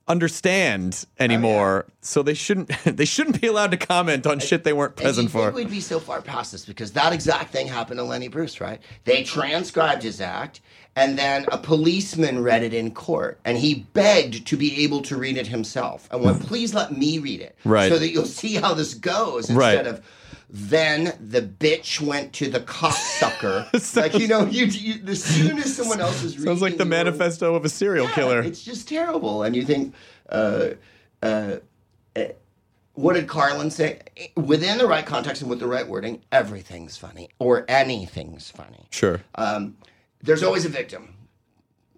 Speaker 1: understand anymore. Oh, so they shouldn't they shouldn't be allowed to comment on shit they weren't present for.
Speaker 4: we'd be so far past this because that exact thing happened to Lenny Bruce, right? They transcribed his act, and then a policeman read it in court, and he begged to be able to read it himself, and went, "Please let me read it,
Speaker 1: Right.
Speaker 4: so that you'll see how this goes."
Speaker 1: Right.
Speaker 4: Instead of. Then the bitch went to the cocksucker. like you know, you, you as soon as someone else is reading,
Speaker 1: Sounds like the manifesto of a serial
Speaker 4: Yeah,
Speaker 1: killer.
Speaker 4: It's just terrible. And you think, uh, uh, eh, what did Carlin say? Within the right context and with the right wording, everything's funny or anything's funny.
Speaker 1: Sure.
Speaker 4: Um, there's always a victim.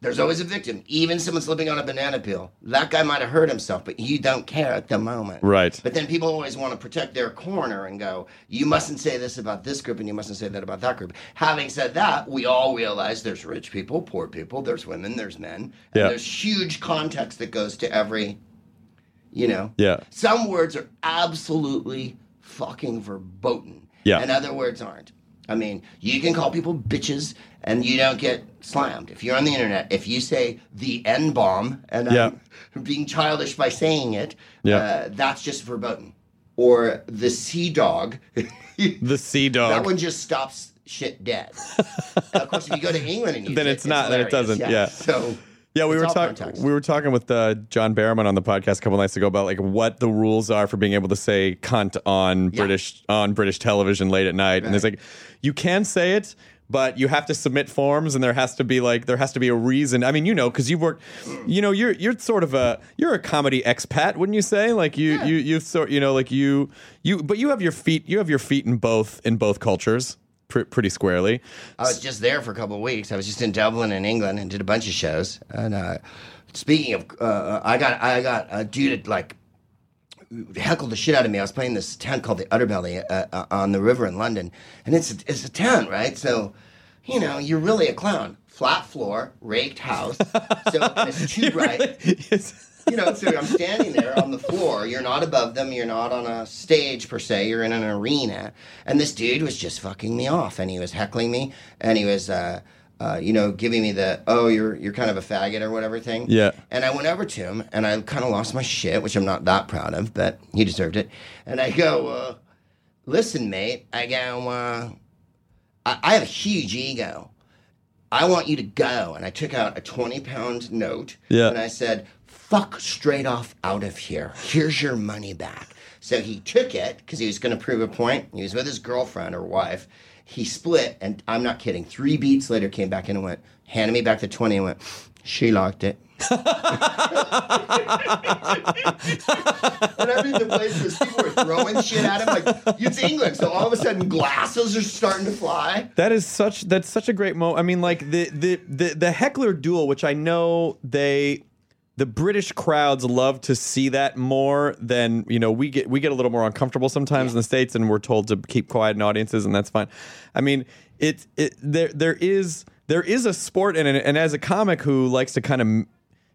Speaker 4: There's always a victim. Even someone slipping on a banana peel. That guy might have hurt himself, but you don't care at the moment.
Speaker 1: Right.
Speaker 4: But then people always want to protect their corner and go, you mustn't say this about this group and you mustn't say that about that group. Having said that, we all realize there's rich people, poor people, there's women, there's men. And
Speaker 1: Yeah.
Speaker 4: there's huge context that goes to every, you know.
Speaker 1: Yeah.
Speaker 4: Some words are absolutely fucking verboten.
Speaker 1: Yeah.
Speaker 4: And other words aren't. I mean, you can call people bitches and you don't get slammed. If you're on the internet, if you say the N bomb and
Speaker 1: Yeah.
Speaker 4: I'm being childish by saying it,
Speaker 1: Yeah.
Speaker 4: uh, that's just verboten. Or the sea dog.
Speaker 1: The sea dog.
Speaker 4: That one just stops shit dead. of course, if you go to England and
Speaker 1: Then
Speaker 4: it,
Speaker 1: it's not- then it doesn't, yeah.
Speaker 4: So
Speaker 1: Yeah, we
Speaker 4: It's
Speaker 1: were talking. We were talking with uh, John Barrowman on the podcast a couple nights ago about like what the rules are for being able to say "cunt" on British on British television late at night. And it's like, you can say it, but you have to submit forms, and there has to be like there has to be a reason. I mean, you know, because you've worked, you know, you're you're sort of a you're a comedy expat, wouldn't you say? Like you you you sort you know like you you, but you have your feet you have your feet in both in both cultures. Pr- pretty squarely.
Speaker 4: I was just there for a couple of weeks. I was just in Dublin and England and did a bunch of shows. And uh, speaking of, uh, I got I got a dude that like heckled the shit out of me. I was playing this tent called the Udderbelly uh, uh, on the river in London, and it's a, it's a tent, right? So, you know, you're really a clown. Flat floor, raked house. So it's too bright. You know, so I'm standing there on the floor. You're not above them. You're not on a stage per se. You're in an arena. And this dude was just fucking me off, and he was heckling me, and he was, uh, uh, you know, giving me the oh, you're you're kind of a faggot or whatever thing.
Speaker 1: Yeah.
Speaker 4: And I went over to him, and I kind of lost my shit, which I'm not that proud of, but he deserved it. And I go, uh, listen, mate. I go, uh, I, I have a huge ego. I want you to go. And I took out a 20 pound note.
Speaker 1: Yeah.
Speaker 4: And I said, fuck straight off out of here. Here's your money back. So he took it because he was going to prove a point. He was with his girlfriend or wife. He split, and I'm not kidding. Three beats later, came back in and went, handed me back the 20 and went, she locked it. and I mean, the place was people were throwing shit at him. Like, it's England. So all of a sudden, glasses are starting to fly.
Speaker 1: That is such that's such a great moment. I mean, like the the the the heckler duel, which I know they the British crowds love to see that more than you know we get we get a little more uncomfortable sometimes in the states, and we're told to keep quiet in audiences, and that's fine. I mean, it it there there is there is a sport in it, and as a comic who likes to kind of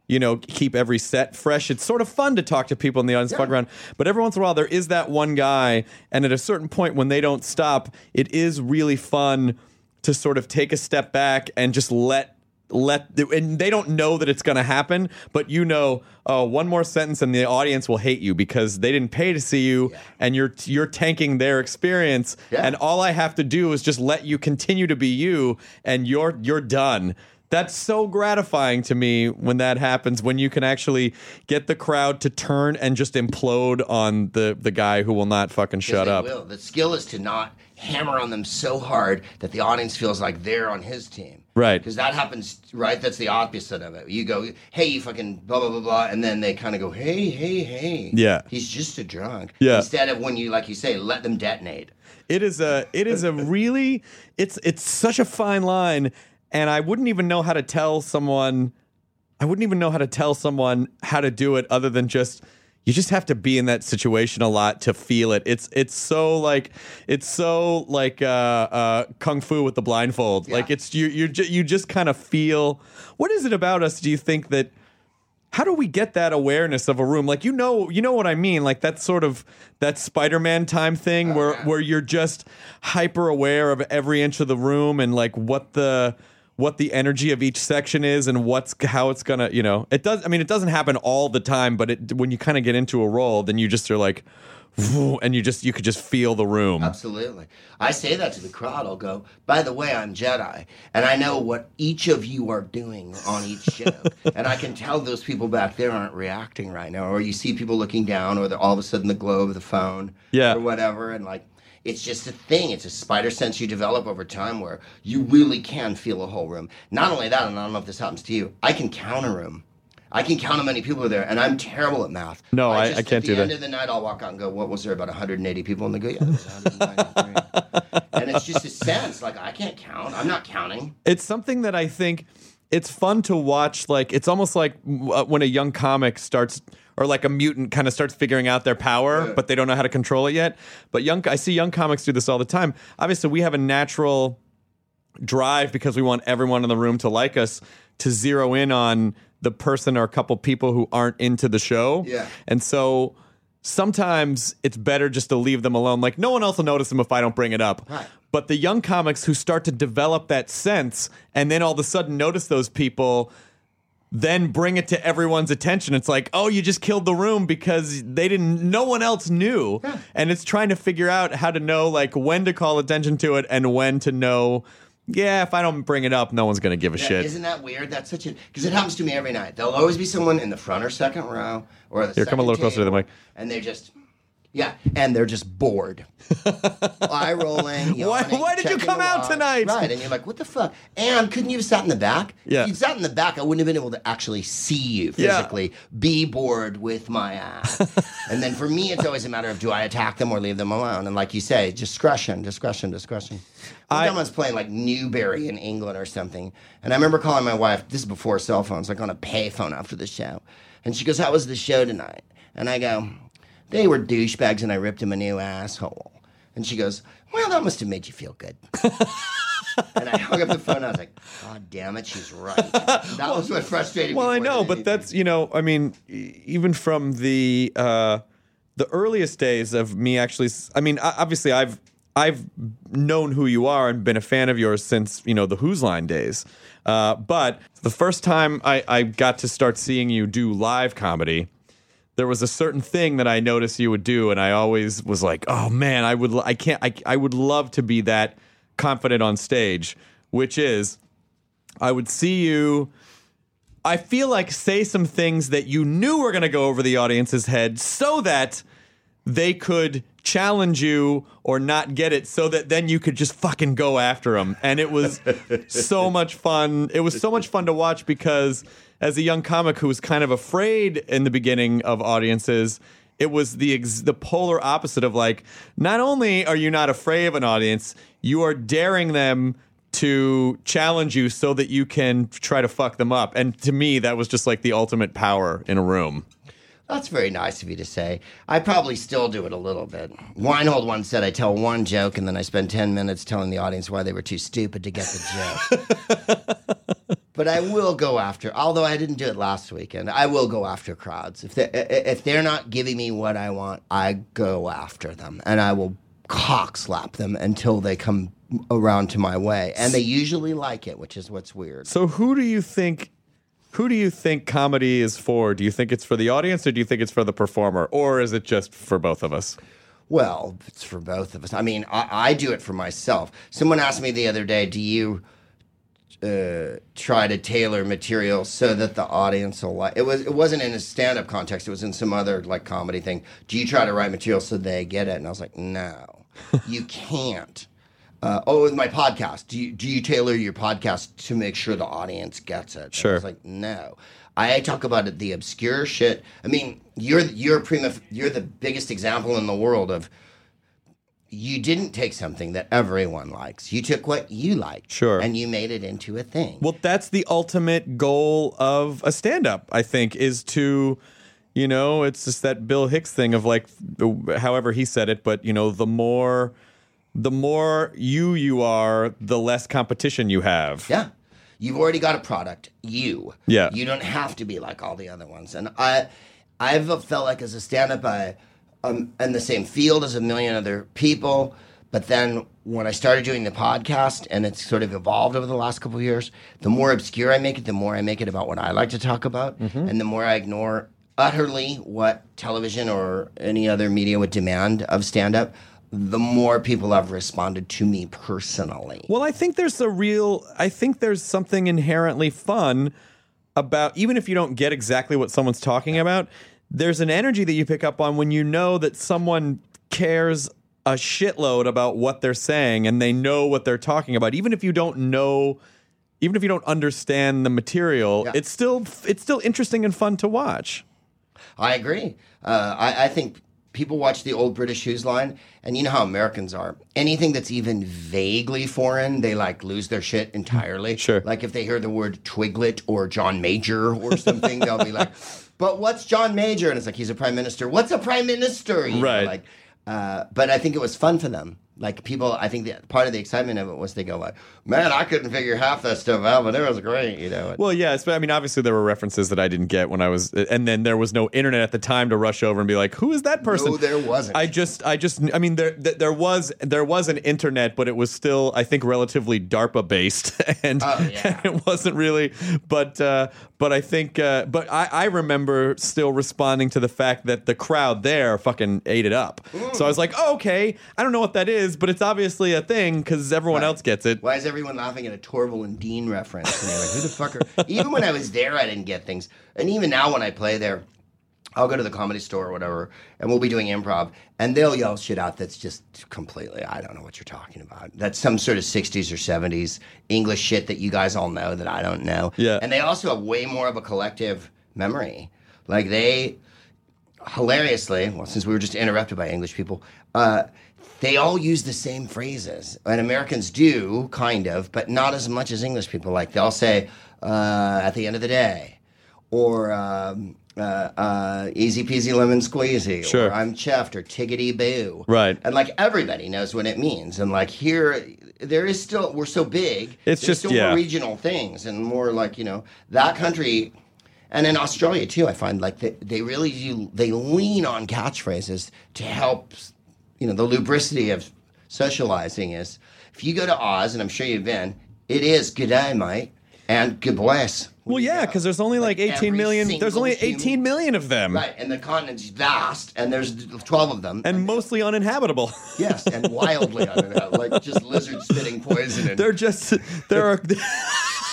Speaker 1: you know, keep every set fresh. It's sort of fun to talk to people in the audience, fuck around. But every once in a while, there is that one guy, and at a certain point, when they don't stop, it is really fun to sort of take a step back and just let let and they don't know that it's going to happen but you know oh one more sentence and the audience will hate you because they didn't pay to see you and you're you're tanking their experience
Speaker 4: Yeah.
Speaker 1: and all I have to do is just let you continue to be you and you're you're done that's so gratifying to me when that happens when you can actually get the crowd to turn and just implode on the the guy who will not fucking shut up
Speaker 4: Will. The skill is to not hammer on them so hard that the audience feels like they're on his team.
Speaker 1: Right.
Speaker 4: Because that happens, right? That's the opposite of it. You go, hey, you fucking blah, blah, blah, blah. And then they kind of go, hey, hey, hey.
Speaker 1: Yeah.
Speaker 4: He's just a drunk.
Speaker 1: Yeah.
Speaker 4: Instead of when you, like you say, let them detonate.
Speaker 1: It is a it is a really it's it's such a fine line and I wouldn't even know how to tell someone I wouldn't even know how to tell someone how to do it other than just you just have to be in that situation a lot to feel it. It's it's so like it's so like uh, uh, kung fu with the blindfold. Like it's you you ju- you just kind of feel. What is it about us? Do you think that how do we get that awareness of a room? Like you know, you know what I mean. Like that sort of that Spider-Man time thing
Speaker 4: Oh,
Speaker 1: where where you're just hyper aware of every inch of the room and like what the what the energy of each section is and what's how it's gonna you know it does i mean it doesn't happen all the time but it when you kind of get into a role then you just are like and you just you could just feel the room
Speaker 4: Absolutely. I say that to the crowd. I'll go, by the way, I'm Jedi, and I know what each of you are doing on each show. and I can tell those people back there aren't reacting right now. Or you see people looking down, or they're all of a sudden the glow of the phone,
Speaker 1: Yeah.
Speaker 4: or whatever. And like, it's just a thing. It's a spider sense you develop over time where you really can feel a whole room. Not only that, and I don't know if this happens to you, I can count a room. I can count how many people are there, and I'm terrible at math.
Speaker 1: No, I-
Speaker 4: just,
Speaker 1: I can't do that.
Speaker 4: at the end of the night, I'll walk out and go, "What was there? About 180 people?" And they go, "Yeah, there was 193." and it's just a sense like I can't count. I'm not counting.
Speaker 1: it's something that I think it's fun to watch. Like it's almost like uh, when a young comic starts, or like a mutant kind of starts figuring out their power, but they don't know how to control it yet. But young, I see young comics do this all the time. Obviously, we have a natural drive because we want everyone in the room to like us to zero in on the person or a couple people who aren't into the show.
Speaker 4: Yeah.
Speaker 1: And so sometimes it's better just to leave them alone. Like no one else will notice them if I don't bring it up.
Speaker 4: Right.
Speaker 1: But the young comics who start to develop that sense and then all of a sudden notice those people then bring it to everyone's attention. It's like, oh, you just killed the room because they didn't. No one else knew, and it's trying to figure out how to know like when to call attention to it and when to know. Yeah, if I don't bring it up, no one's gonna give a
Speaker 4: Yeah,
Speaker 1: shit.
Speaker 4: Isn't that weird? That's such a because it happens to me every night. There'll always be someone in the front or second row or the
Speaker 1: Here, come a little closer to the mic.
Speaker 4: and they're just. Yeah, and they're just bored. Eye rolling.
Speaker 1: Why-
Speaker 4: yawning,
Speaker 1: why did you come out tonight?
Speaker 4: Right, and you're like, what the fuck? And couldn't you have sat in the back?
Speaker 1: Yeah.
Speaker 4: If you'd sat in the back, I wouldn't have been able to actually see you
Speaker 1: Yeah.
Speaker 4: physically. Be bored with my ass. and then for me, it's always a matter of do I attack them or leave them alone? And like you say, discretion, discretion, discretion.
Speaker 1: I-
Speaker 4: was playing like Newbury in England or something, and I remember calling my wife. This is before cell phones, like on a payphone after the show, and she goes, "How was the show tonight?" And I go, "They were douchebags, and I ripped him a new asshole." And she goes, "Well, that must have made you feel good." and I hung up the phone. I was like, "God damn it, she's right." That was what frustrated me.
Speaker 1: Well, I know, but that's you know, I mean, even from the uh, the earliest days of me actually, I mean, obviously, I've I've known who you are and been a fan of yours since you know the Whose Line days. Uh, but the first time I, I got to start seeing you do live comedy, there was a certain thing that I noticed you would do, and I always was like, "Oh man, I would, I can't, I, I would love to be that confident on stage." Which is, I would see you. I feel like say some things that you knew were going to go over the audience's head, so that they could challenge you or not get it, so that then you could just fucking go after them. And it was so much fun. It was so much fun to watch because as a young comic who was kind of afraid in the beginning of audiences, it was the ex- the polar opposite of like not only are you not afraid of an audience, you are daring them to challenge you so that you can try to fuck them up. And to me, that was just like the ultimate power in a room.
Speaker 4: That's very nice of you to say. I probably still do it a little bit. Weinhold once said I tell one joke and then I spend 10 minutes telling the audience why they were too stupid to get the joke. but I will go after, although I didn't do it last weekend, I will go after crowds. If they're, if they're not giving me what I want, I go after them and I will cock slap them until they come around to my way. And they usually like it, which is what's weird.
Speaker 1: So who do you think who do you think comedy is for? Do you think it's for the audience or do you think it's for the performer? Or is it just for both of us?
Speaker 4: Well, it's for both of us. I mean, I, I do it for myself. Someone asked me the other day, "Do you uh, try to tailor material so that the audience will like?" It was. It wasn't in a stand-up context. It was in some other like comedy thing. Do you try to write material so they get it? And I was like, "No, you can't." Uh, oh, with my podcast, do you do you tailor your podcast to make sure the audience gets it? And I
Speaker 1: Sure.
Speaker 4: was like, no. I talk about it, the obscure shit. I mean, you're you're prima, you're the biggest example in the world of you didn't take something that everyone likes. You took what you liked,
Speaker 1: Sure.
Speaker 4: and you made it into a thing.
Speaker 1: Well, that's the ultimate goal of a stand up, I think, is to, you know, it's just that Bill Hicks thing of like, however he said it, but, you know, the more. The more you you are, the less competition you have.
Speaker 4: Yeah. You've already got a product. You.
Speaker 1: Yeah.
Speaker 4: You don't have to be like all the other ones. And I, I've felt like as a stand-up, I, I'm in the same field as a million other people. But then when I started doing the podcast, and it's sort of evolved over the last couple of years, the more obscure I make it, the more I make it about what I like to talk about, mm-hmm. and the more I ignore utterly what television or any other media would demand of stand-up. The more people have responded to me personally.
Speaker 1: Well, I think there's a real. I think there's something inherently fun about even if you don't get exactly what someone's talking about. There's an energy that you pick up on when you know that someone cares a shitload about what they're saying and they know what they're talking about, even if you don't know. Even if you don't understand the material,
Speaker 4: Yeah.
Speaker 1: it's still it's still interesting and fun to watch.
Speaker 4: I agree. Uh, I, I think people watch the old British Whose line, and you know how Americans are. Anything that's even vaguely foreign, they like lose their shit entirely.
Speaker 1: Sure.
Speaker 4: Like if they hear the word Twiglet or John Major or something, they'll be like, "But what's John Major?" And it's like he's a prime minister. What's a prime minister? You know,
Speaker 1: Right.
Speaker 4: like, uh, but I think it was fun for them. Like people, I think the, part of the excitement of it was they go like, "Man, I couldn't figure half that stuff out, but it was great," you know.
Speaker 1: Well, yeah, it's, I mean, obviously there were references that I didn't get when I was, and then there was no internet at the time to rush over and be like, "Who is that person?"
Speaker 4: No, there wasn't.
Speaker 1: I just, I just, I mean, there, th- there was, there was an internet, but it was still, I think, relatively DARPA based, and
Speaker 4: Oh, yeah.
Speaker 1: it wasn't really. But, uh, but I think, uh, but I, I remember still responding to the fact that the crowd there fucking ate it up. So I was like, oh, okay, I don't know what that is, but it's obviously a thing because everyone else gets it.
Speaker 4: Why is everyone laughing at a Torvill and Dean reference? And like, who the fuck are... Even when I was there, I didn't get things. And even now when I play there, I'll go to the comedy store or whatever, and we'll be doing improv, and they'll yell shit out that's just completely, I don't know what you're talking about. That's some sort of 60s or 70s English shit that you guys all know that I don't know.
Speaker 1: Yeah.
Speaker 4: And they also have way more of a collective memory. Like they, hilariously, well, since we were just interrupted by English people, uh, they all use the same phrases. And Americans do, kind of, but not as much as English people. Like they'll say, uh, at the end of the day, or um, uh, uh, easy peasy lemon squeezy,
Speaker 1: Sure.
Speaker 4: or I'm chuffed, or tiggity boo.
Speaker 1: Right.
Speaker 4: And like everybody knows what it means. And like here, there is still, we're so big.
Speaker 1: It's just-
Speaker 4: still
Speaker 1: yeah.
Speaker 4: more regional things and more like, you know, that country. And in Australia too, I find like they, they really do, they lean on catchphrases to help, you know, the lubricity of socializing is if you go to Oz, and I'm sure you've been, it is good day, mate, and good bless.
Speaker 1: Well, yeah, because there's only like, 18
Speaker 4: every
Speaker 1: million. There's only
Speaker 4: human-
Speaker 1: 18 million of them.
Speaker 4: Right, and the continent's vast, and there's 12 of them.
Speaker 1: and mostly uninhabitable.
Speaker 4: yes, and wildly, uninhabitable, like just lizards spitting poison and
Speaker 1: They're just there are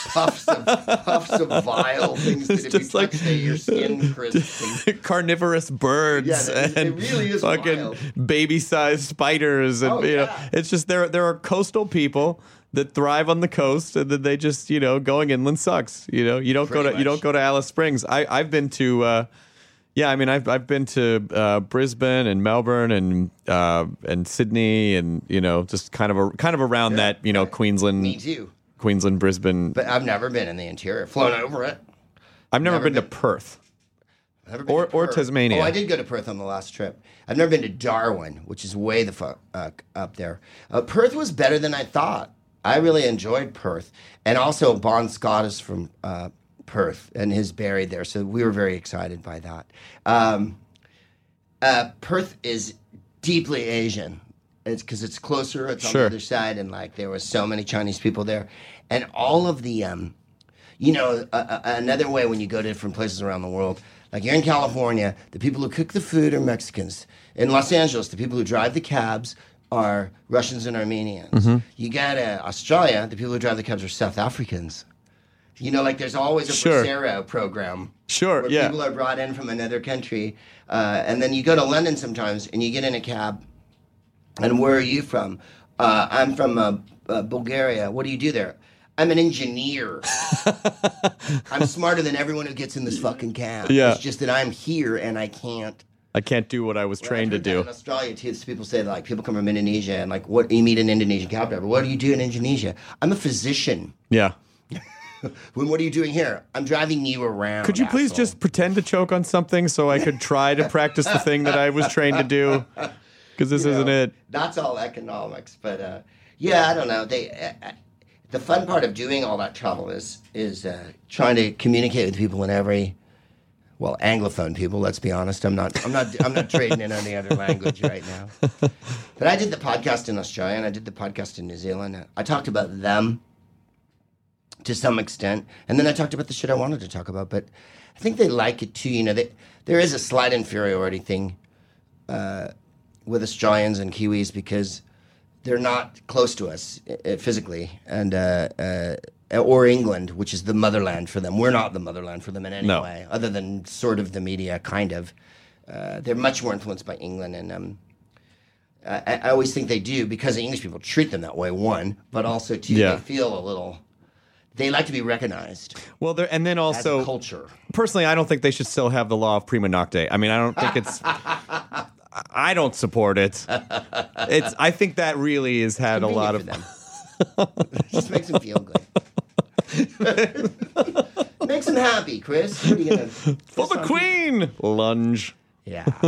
Speaker 4: puffs of puffs of vile things that if
Speaker 1: just
Speaker 4: you
Speaker 1: like-
Speaker 4: touch they, your skin crisps. and-
Speaker 1: carnivorous birds
Speaker 4: Yeah,
Speaker 1: and
Speaker 4: really is
Speaker 1: fucking
Speaker 4: wild.
Speaker 1: baby-sized spiders and
Speaker 4: Oh,
Speaker 1: you know it's just there there are coastal people that thrive on the coast and then they just you know going inland sucks you know you don't go
Speaker 4: Pretty
Speaker 1: to you don't go to Alice Springs I I've been to uh yeah, I mean, I've I've been to uh, Brisbane and Melbourne and uh, and Sydney and you know just kind of a, kind of around that you know Queensland,
Speaker 4: Me too.
Speaker 1: Queensland, Brisbane.
Speaker 4: But I've never been in the interior. Flown over it.
Speaker 1: I've never,
Speaker 4: never
Speaker 1: been, to Perth.
Speaker 4: Never been
Speaker 1: Or-
Speaker 4: to
Speaker 1: or
Speaker 4: Perth.
Speaker 1: Tasmania.
Speaker 4: Oh, I did go to Perth on the last trip. I've never been to Darwin, which is way the fuck uh, up there. Uh, Perth was better than I thought. I really enjoyed Perth, and also Bon Scott is from uh, Perth and is buried there, so we were very excited by that. Um, uh, Perth is deeply Asian. It's because it's closer. It's on the other side, and like there was so many Chinese people there, and all of the, um, you know, uh, another way when you go to different places around the world, like you're in California, the people who cook the food are Mexicans. In Los Angeles, the people who drive the cabs are Russians and Armenians.
Speaker 1: Mm-hmm.
Speaker 4: You go to Australia, the people who drive the cabs are South Africans. You know, like there's always a
Speaker 1: Sure.
Speaker 4: Bracero program
Speaker 1: Sure, yeah.
Speaker 4: people are brought in from another country. Uh, and then you go to London sometimes and you get in a cab. And where are you from? Uh, I'm from uh, uh, Bulgaria. What do you do there? I'm an engineer. I'm smarter than everyone who gets in this fucking cab.
Speaker 1: Yeah.
Speaker 4: It's just that I'm here and I can't.
Speaker 1: I can't do what I was trained to do.
Speaker 4: In Australia, too, people say like people come from Indonesia and like what you meet an Indonesian cab driver. What do you do in Indonesia? I'm a physician.
Speaker 1: Yeah.
Speaker 4: When what are you doing here? I'm driving you around.
Speaker 1: Could you please just pretend to choke on something so I could try to practice the thing that I was trained to do? Because this
Speaker 4: you
Speaker 1: isn't it.
Speaker 4: That's all economics, but uh, yeah, I don't know. They uh, uh, the fun part of doing all that travel is is uh, trying to communicate with people in every well anglophone people let's be honest i'm not i'm not i'm not trading in any other language right now. But i did the podcast in australia and i did the podcast in new zealand. I talked about them to some extent. And then i talked about the shit i wanted to talk about. But i think they like it too you know they, there is a slight inferiority thing uh, with australians and kiwis because they're not close to us uh, physically, and uh, uh, or England, which is the motherland for them. We're not the motherland for them in any
Speaker 1: No.
Speaker 4: way, other than sort of the media, kind of. Uh, they're much more influenced by England, and um, I, I always think they do because the English people treat them that way. One, but also two,
Speaker 1: Yeah.
Speaker 4: they feel a little. They like to be recognized
Speaker 1: Well, there and then also
Speaker 4: culture.
Speaker 1: personally, I don't think they should still have the law of prima nocte. I mean, I don't think it's. I don't support it. It's. I think that really has had a lot of.
Speaker 4: Them. It just makes them feel good. makes him happy, Chris. What are you gonna
Speaker 1: For the queen, lunge.
Speaker 4: Yeah.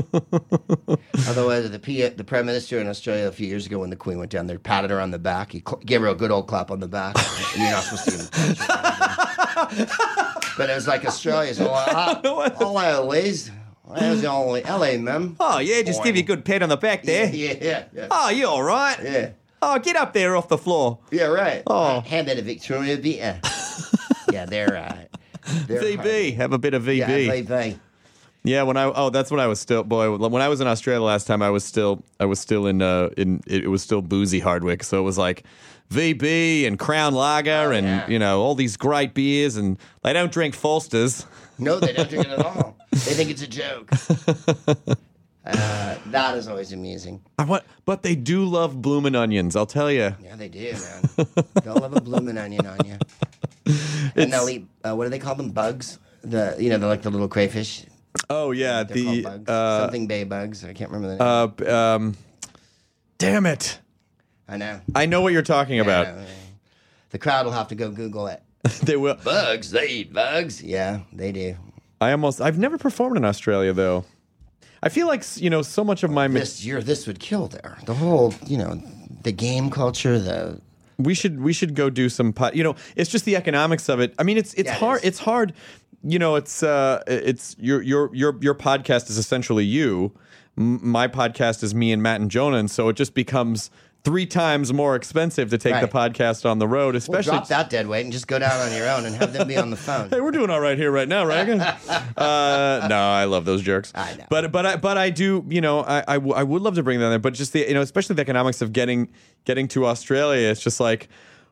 Speaker 4: Otherwise, the P- the prime minister in Australia a few years ago, when the Queen went down there, patted her on the back. He cl- gave her a good old clap on the back. and you're not supposed to even touch her. But it was like Australia's all, ah, all LA's. Where's all LA, ma'am?
Speaker 1: Oh yeah, just give you a good pat on the back there.
Speaker 4: Yeah, yeah, yeah.
Speaker 1: Oh, you all right?
Speaker 4: Yeah,
Speaker 1: Oh, get up there off the floor.
Speaker 4: yeah, right.
Speaker 1: Oh.
Speaker 4: Hand that a Victoria Bitter. yeah, they're, uh, they're
Speaker 1: VB, have a bit of VB.
Speaker 4: Yeah, VB.
Speaker 1: Yeah, when I oh that's when I was still boy when I was in Australia last time I was still I was still in uh in it, it was still boozy Hardwick so it was like VB and Crown Lager and
Speaker 4: Oh, yeah.
Speaker 1: you know all these great beers and they don't drink Foster's.
Speaker 4: No, they don't drink it at all. They think it's a joke. Uh, that is always amusing.
Speaker 1: I want, but they do love bloomin' onions. I'll tell you.
Speaker 4: Yeah, they do, man. they'll have a blooming onion on you. And they'll eat, uh, what do they call them? Bugs? The You know, they're like the little crayfish.
Speaker 1: Oh yeah,
Speaker 4: They're
Speaker 1: the
Speaker 4: bugs.
Speaker 1: uh,
Speaker 4: Something bay bugs. I can't remember the name.
Speaker 1: uh um, damn it,
Speaker 4: I know.
Speaker 1: I know what you're talking about.
Speaker 4: Yeah, yeah. The crowd will have to go Google it.
Speaker 1: they will.
Speaker 4: Bugs? They eat bugs? Yeah, they do.
Speaker 1: I almost I've never performed in Australia though. I feel like you know so much of my
Speaker 4: This year, this would kill there. The whole, you know, the game culture, the
Speaker 1: we should we should go do some po- you know it's just the economics of it i mean it's it's
Speaker 4: Yeah,
Speaker 1: hard
Speaker 4: is.
Speaker 1: it's hard you know it's uh it's your your your your podcast is essentially you M- my podcast is me and matt and jonah and so it just becomes three times more expensive to take the podcast on the road especially.
Speaker 4: Well, drop that dead weight and just go down on your own and have them be on the phone.
Speaker 1: Hey, we're doing all right here right now, right? uh, no, I love those jerks.
Speaker 4: I know.
Speaker 1: But but I but I do, you know, I, I, w- I would love to bring them there, but just the you know, especially the economics of getting getting to Australia, it's just like,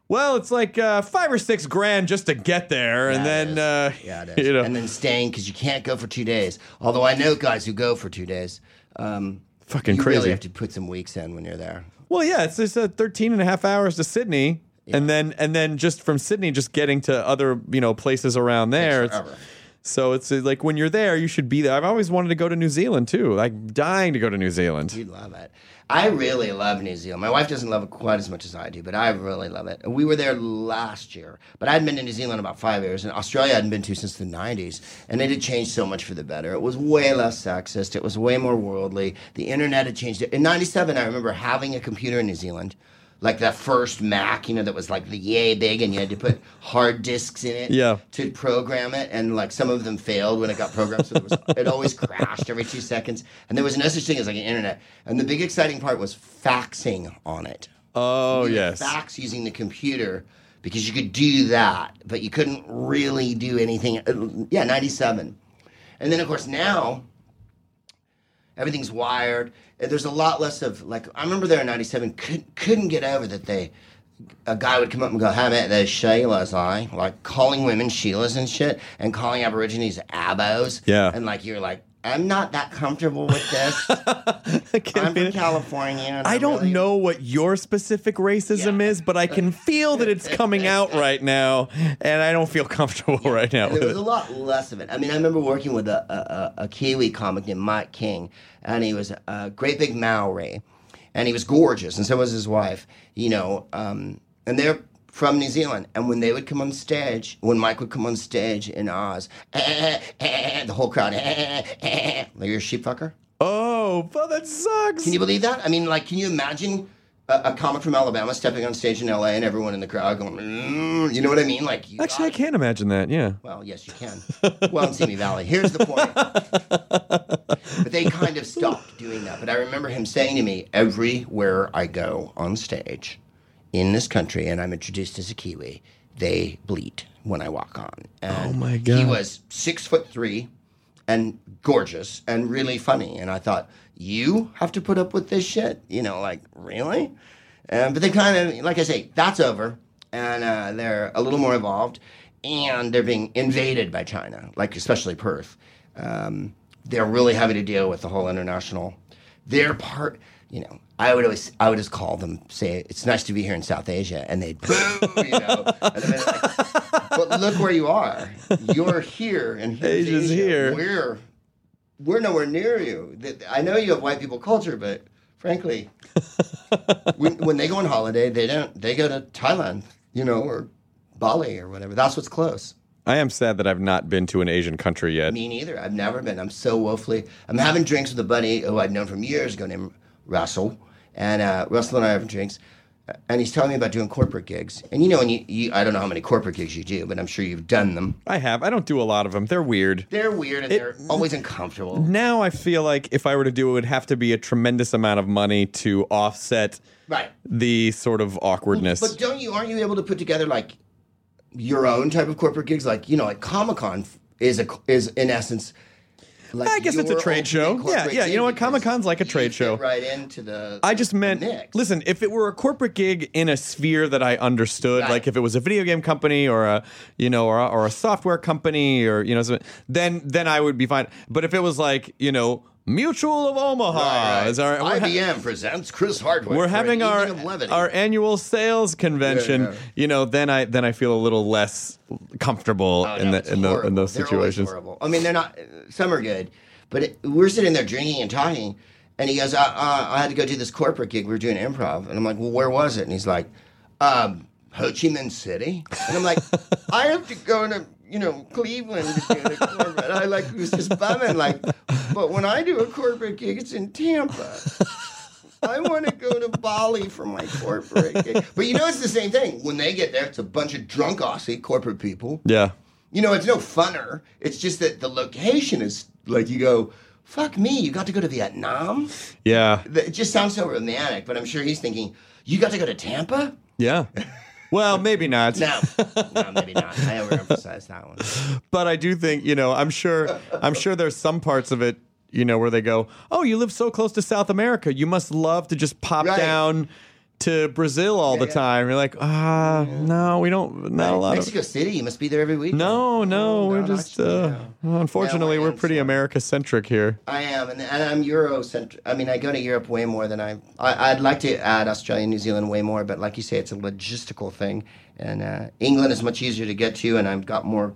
Speaker 1: well, it's like uh, five or six grand just to get there, and
Speaker 4: Yeah, it
Speaker 1: then uh,
Speaker 4: yeah, it is.
Speaker 1: you know,
Speaker 4: and then staying because you can't go for two days. Although I know guys who go for two days. Um,
Speaker 1: Fucking
Speaker 4: you
Speaker 1: crazy.
Speaker 4: really have to put some weeks in when you're there.
Speaker 1: Well, yeah, it's just uh, 13 and a half hours to Sydney. And then, and then, just from Sydney, just getting to other, you know, places around there. So it's uh, like when you're there, you should be there. I've always wanted to go to New Zealand too, like dying to go to New Zealand.
Speaker 4: You'd love it. I really love New Zealand. My wife doesn't love it quite as much as I do, but I really love it. We were there last year, but I'd been to New Zealand about five years, and Australia I hadn't been to since the 90s, and it had changed so much for the better. It was way less sexist, it was way more worldly. The internet had changed it. In 97, I remember having a computer in New Zealand. Like that first Mac, you know, that was like the yay big, and you had to put hard disks in it
Speaker 1: Yeah.
Speaker 4: to program it, and like some of them failed when it got programmed, so it, was, it always crashed every two seconds. And there was no such thing as like an internet. And the big exciting part was faxing on it.
Speaker 1: Oh
Speaker 4: You
Speaker 1: yes.
Speaker 4: fax using the computer because you could do that, but you couldn't really do anything. uh, Yeah, ninety seven, and then of course now everything's wired. Uh, There's a lot less of like I remember there in '97 could, couldn't get over that they a guy would come up and go, "How about those Sheilas?" I like calling women Sheilas and shit, and calling Aborigines Abos.
Speaker 1: Yeah.
Speaker 4: and like you're like, I'm not that comfortable with this. I'm from California.
Speaker 1: I don't
Speaker 4: really-
Speaker 1: know what your specific racism
Speaker 4: Yeah.
Speaker 1: is, but I can feel that it's coming out right now, and I don't feel comfortable right now
Speaker 4: there was
Speaker 1: it.
Speaker 4: a lot less of it. I mean, I remember working with a, a, a, a Kiwi comic named Mike King, and he was a great big Maori, and he was gorgeous, and so was his wife. You know, um, and they're from New Zealand. And when they would come on stage, when Mike would come on stage in Oz, the whole crowd, like you're a sheep fucker.
Speaker 1: Oh, well, that sucks.
Speaker 4: Can you believe that? I mean, like, can you imagine a, a comic from Alabama stepping on stage in LA and everyone in the crowd going, mm, you know what I mean? Like, you
Speaker 1: Actually, I can't imagine that. Yeah.
Speaker 4: Well, yes, you can. well, in Simi Valley. Here's the point. but they kind of stopped doing that. But I remember him saying to me, everywhere I go on stage in this country and I'm introduced as a Kiwi, they bleed when I walk on. And
Speaker 1: Oh, my god!
Speaker 4: He was six foot three and gorgeous and really funny. And I thought, you have to put up with this shit? You know, like, really? Um, but they kind of, like I say, that's over. And uh, they're a little more evolved. And they're being invaded by China, like especially Perth. Um, they're really having to deal with the whole international. They're part, you know, I would always, I would just call them, say, it's nice to be here in South Asia. And they'd boo, you know. And I'd be like, but look where you are. You're here, and
Speaker 1: Asia's
Speaker 4: Asia.
Speaker 1: here.
Speaker 4: We're we're nowhere near you. I know you have white people culture, but frankly, when, when they go on holiday, they don't. They go to Thailand, you know, or Bali or whatever. That's what's close.
Speaker 1: I am sad that I've not been to an Asian country yet.
Speaker 4: Me neither. I've never been. I'm so woefully. I'm having drinks with a buddy who I'd known from years ago named Russell, and uh, Russell and I having drinks. And he's telling me about doing corporate gigs. And you know, and you, you, I don't know how many corporate gigs you do, but I'm sure you've done them.
Speaker 1: I have. I don't do a lot of them. They're weird.
Speaker 4: They're weird and they're always uncomfortable.
Speaker 1: Now I feel like if I were to do it, it would have to be a tremendous amount of money to offset
Speaker 4: Right.
Speaker 1: the sort of awkwardness.
Speaker 4: But don't you aren't you able to put together like your own type of corporate gigs? Like you know, like Comic Con is a is in essence. Like
Speaker 1: I guess it's a trade show. Yeah, yeah, you know what? Comic-Con's like a trade show.
Speaker 4: Right into the.
Speaker 1: I just meant,
Speaker 4: mix.
Speaker 1: listen, if it were a corporate gig in a sphere that I understood,
Speaker 4: Right.
Speaker 1: like if it was a video game company or a, you know, or a, or a software company or you know, then then I would be fine. But if it was like, you know, Mutual of Omaha
Speaker 4: Right, right.
Speaker 1: is our we're ha-
Speaker 4: IBM presents Chris Hardwick.
Speaker 1: we're having our our annual sales convention.
Speaker 4: Yeah, yeah.
Speaker 1: You know, then I then I feel a little less comfortable
Speaker 4: Oh,
Speaker 1: in
Speaker 4: no,
Speaker 1: the in, the, in those
Speaker 4: They're
Speaker 1: situations.
Speaker 4: horrible. I mean, they're not. Some are good, but it, we're sitting there drinking and talking, and he goes, uh, uh, "I had to go do this corporate gig. We were doing improv," and I'm like, "Well, where was it?" And he's like, um, "Ho Chi Minh City," and I'm like, "I have to go to." You know, Cleveland to the corporate. I like was just bumming, like, but when I do a corporate gig, it's in Tampa. I want to go to Bali for my corporate gig. But you know, it's the same thing. When they get there, it's a bunch of drunk Aussie corporate people.
Speaker 1: Yeah.
Speaker 4: You know, it's no funner. It's just that the location is like you go, fuck me, you got to go to Vietnam?
Speaker 1: Yeah.
Speaker 4: It just sounds so romantic, but I'm sure he's thinking, you got to go to Tampa?
Speaker 1: Yeah. Well, maybe not.
Speaker 4: No, no, maybe not. I overemphasized that one.
Speaker 1: but I do think you know I'm sure I'm sure there's some parts of it you know where they go oh you live so close to South America you must love to just pop
Speaker 4: Right.
Speaker 1: down to Brazil all the
Speaker 4: yeah.
Speaker 1: time you're like ah no we don't not a lot of
Speaker 4: Mexico City, you must be there every week.
Speaker 1: no no
Speaker 4: Oh,
Speaker 1: we're just uh, unfortunately
Speaker 4: No,
Speaker 1: we're
Speaker 4: am
Speaker 1: pretty. America centric here
Speaker 4: I am, and, and I'm Eurocentric. I mean, I go to Europe way more than I, I. I'd like to add Australia and New Zealand way more, but like you say, it's a logistical thing. And uh, England is much easier to get to, and I've got more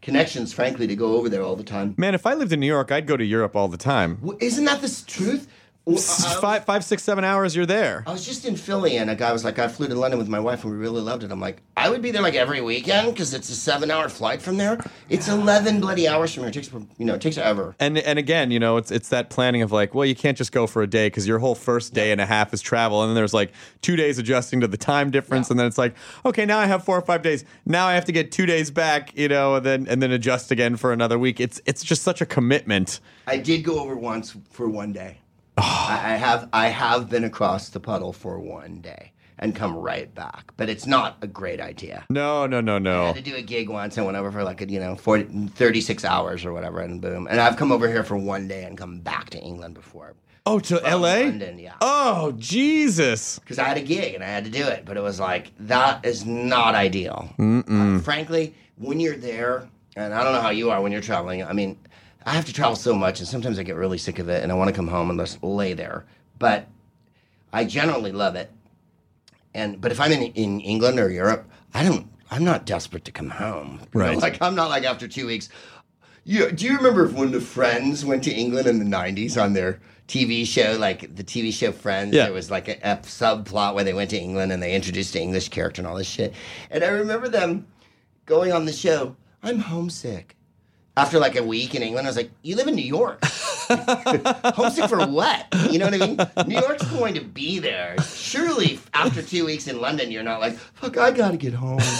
Speaker 4: connections, frankly, to go over there all the time.
Speaker 1: man if I lived in New York I'd go to Europe all the time
Speaker 4: W- Isn't that the truth? Well, I- I-
Speaker 1: five five six seven hours you're there
Speaker 4: I was just in Philly, and a guy was like, "I flew to London with my wife, and we really loved it." I'm like, "I would be there like every weekend because it's a seven-hour flight from there. It's eleven bloody hours from here. It takes, you know, it takes forever."
Speaker 1: And and again, you know, it's it's that planning of like, well, you can't just go for a day because your whole first day and a half is travel, and then there's like two days adjusting to the time difference, and then it's like, okay, now I have four or five days. Now I have to get two days back, you know, and then and then adjust again for another week. It's it's just such a commitment.
Speaker 4: I did go over once for one day. I, I have I have been across the puddle for one day and come right back, but it's not a great idea.
Speaker 1: No, no, no, no.
Speaker 4: I had to do a gig once and went over for like a, you know 40, 36 hours or whatever, and boom. And I've come over here for one day and come back to England before
Speaker 1: Oh, to L.A.
Speaker 4: London, yeah.
Speaker 1: Oh, Jesus.
Speaker 4: because I had a gig and I had to do it. But it was like that is not ideal. Uh, frankly, when you're there, and I don't know how you are when you're traveling. I mean, I have to travel so much, and sometimes I get really sick of it, and I want to come home and just lay there. But I generally love it. And but if I'm in in England or Europe, I don't. I'm not desperate to come home.
Speaker 1: Right.
Speaker 4: Like I'm not like after two weeks. You, do you remember when the Friends went to England in the '90s on their TV show, like the TV show Friends?
Speaker 1: Yeah.
Speaker 4: There was like a, a subplot where they went to England and they introduced an English character and all this shit. And I remember them going on the show. I'm homesick. After like a week in England, I was like, "You live in New York. homesick for what? You know what I mean? New York's going to be there. Surely, after two weeks in London, you're not like, fuck, I gotta get home.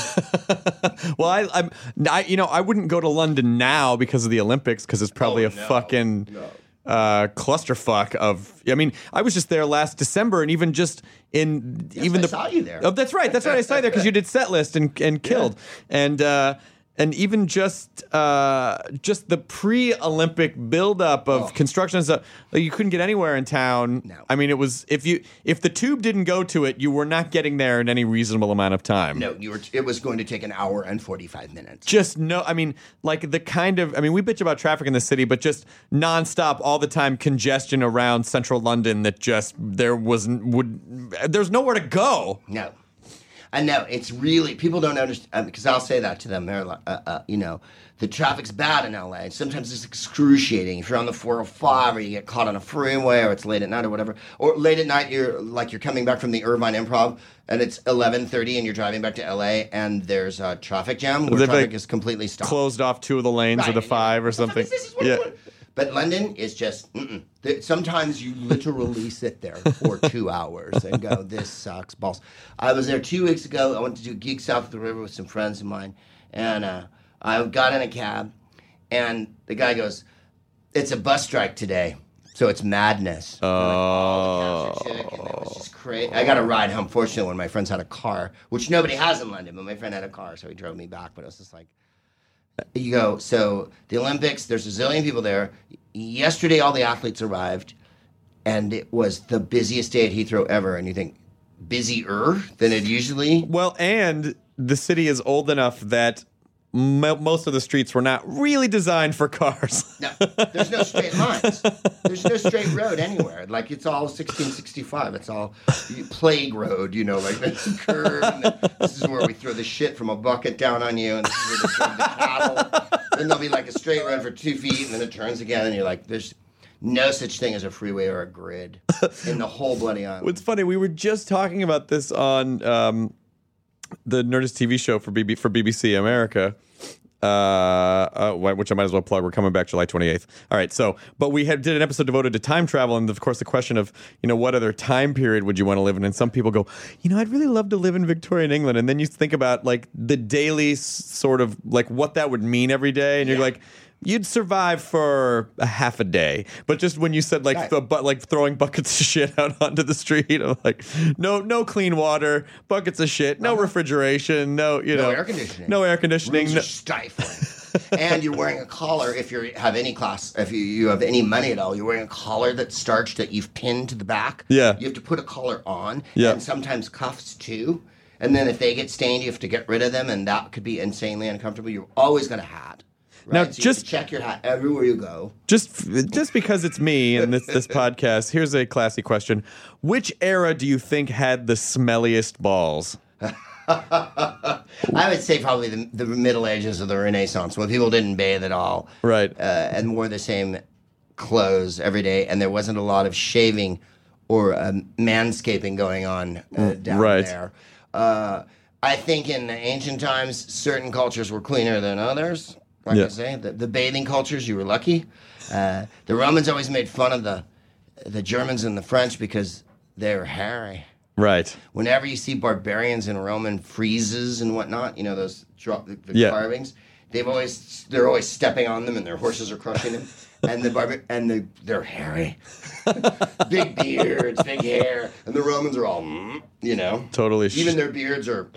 Speaker 1: Well, I, I'm, I, you know, I wouldn't go to London now because of the Olympics because it's probably
Speaker 4: Oh,
Speaker 1: a
Speaker 4: no.
Speaker 1: fucking uh, clusterfuck of. I mean, I was just there last December, and even just in even
Speaker 4: I
Speaker 1: the
Speaker 4: saw you there.
Speaker 1: Oh, that's right. That's right. I saw you there because you did set list and and killed and. uh and even just uh, just the pre-Olympic buildup of construction and stuff, like you couldn't get anywhere in town.
Speaker 4: Oh. No.
Speaker 1: I mean, it was if you if the tube didn't go to it, you were not getting there in any reasonable amount of time.
Speaker 4: No, you were. It was going to take an hour and forty-five minutes.
Speaker 1: just no i mean like the kind of i mean we bitch about traffic in the city but just nonstop all the time congestion around central london that just there was would there's nowhere to go
Speaker 4: No. I know it's really people don't understand because I'll say that to them. They're like, uh, uh, you know, the traffic's bad in LA. Sometimes it's excruciating. If you're on the 405 or you get caught on a freeway or it's late at night or whatever, or late at night you're like you're coming back from the Irvine Improv and it's 11:30 and you're driving back to LA and there's a traffic jam where
Speaker 1: They've,
Speaker 4: traffic
Speaker 1: like,
Speaker 4: is completely stopped.
Speaker 1: closed off two of the lanes
Speaker 4: Right,
Speaker 1: or the five or
Speaker 4: "What the fuck
Speaker 1: something
Speaker 4: is this? Is what-
Speaker 1: yeah
Speaker 4: what-" But London is just. Mm-mm. Sometimes you literally sit there for two hours and go, "This sucks, balls." I was there two weeks ago. I went to do gig south of the river with some friends of mine, and uh, I got in a cab, and the guy goes, "It's a bus strike today." So it's madness. And, like, the chick, and it was just crazy. I got a ride home. Fortunately, one of my friends had a car, which nobody has in London, but my friend had a car, so he drove me back. But it was just like, you go, so the Olympics, there's a zillion people there. Yesterday, all the athletes arrived, and it was the busiest day at Heathrow ever. And you think, busier than it usually?
Speaker 1: well and the city is old enough that mo- most of the streets were not really designed for cars
Speaker 4: No, there's no straight lines. There's no straight road anywhere. Like it's all 1665. It's all plague road, you know, like this curve. This is where we throw the shit from a bucket down on you, and this is where they throw the cattle. Then there'll be like a straight road for two feet, and then it turns again, and you're like, there's no such thing as a freeway or a grid in the whole bloody island.
Speaker 1: It's funny. We were just talking about this on um, the Nerdist TV show for BB for BBC America. Uh, uh, which I might as well plug. We're coming back July 28th. All right. So, but we had did an episode devoted to time travel, and of course, the question of you know what other time period would you want to live in? And some people go, you know, I'd really love to live in Victorian England, and then you think about like the daily sort of like what that would mean every day, and you're like. You'd survive for a half a day, but just when you said like
Speaker 4: Right.
Speaker 1: the but like throwing buckets of shit out onto the street, I'm like, no, no clean water, buckets of shit, no refrigeration, no, you
Speaker 4: Uh-huh. No
Speaker 1: know,
Speaker 4: air conditioning.
Speaker 1: no air conditioning.
Speaker 4: Rooms
Speaker 1: no-
Speaker 4: are stifling. and you're wearing a collar if you have any class, if you, you have any money at all. You're wearing a collar that's starched that you've pinned to the back.
Speaker 1: Yeah.
Speaker 4: You have to put a collar on.
Speaker 1: Yeah.
Speaker 4: And sometimes cuffs too. And then if they get stained, you have to get rid of them, and that could be insanely uncomfortable. You're always got a hat. Right?
Speaker 1: Now,
Speaker 4: So you
Speaker 1: just-
Speaker 4: check your hat everywhere you go.
Speaker 1: just just because it's me and this this podcast, here's a classy question: Which era do you think had the smelliest balls?
Speaker 4: I would say probably the, the Middle Ages or the Renaissance, when people didn't bathe at all,
Speaker 1: Right.
Speaker 4: uh, and wore the same clothes every day, and there wasn't a lot of shaving or um, manscaping going on uh, down
Speaker 1: Mm, right.
Speaker 4: there. Uh, I think in the ancient times, certain cultures were cleaner than others. Like
Speaker 1: Yeah.
Speaker 4: I say, the, the bathing cultures, you were lucky. Uh, the Romans always made fun of the the Germans and the French because they were hairy
Speaker 1: Right.
Speaker 4: whenever you see barbarians in Roman friezes and whatnot, you know those the, the
Speaker 1: Yeah.
Speaker 4: carvings. They've always they're always stepping on them, and their horses are crushing them. And the and the, they're hairy, big beards, big hair, and the Romans are all, mm, you know,
Speaker 1: Totally sh-
Speaker 4: Even their beards are,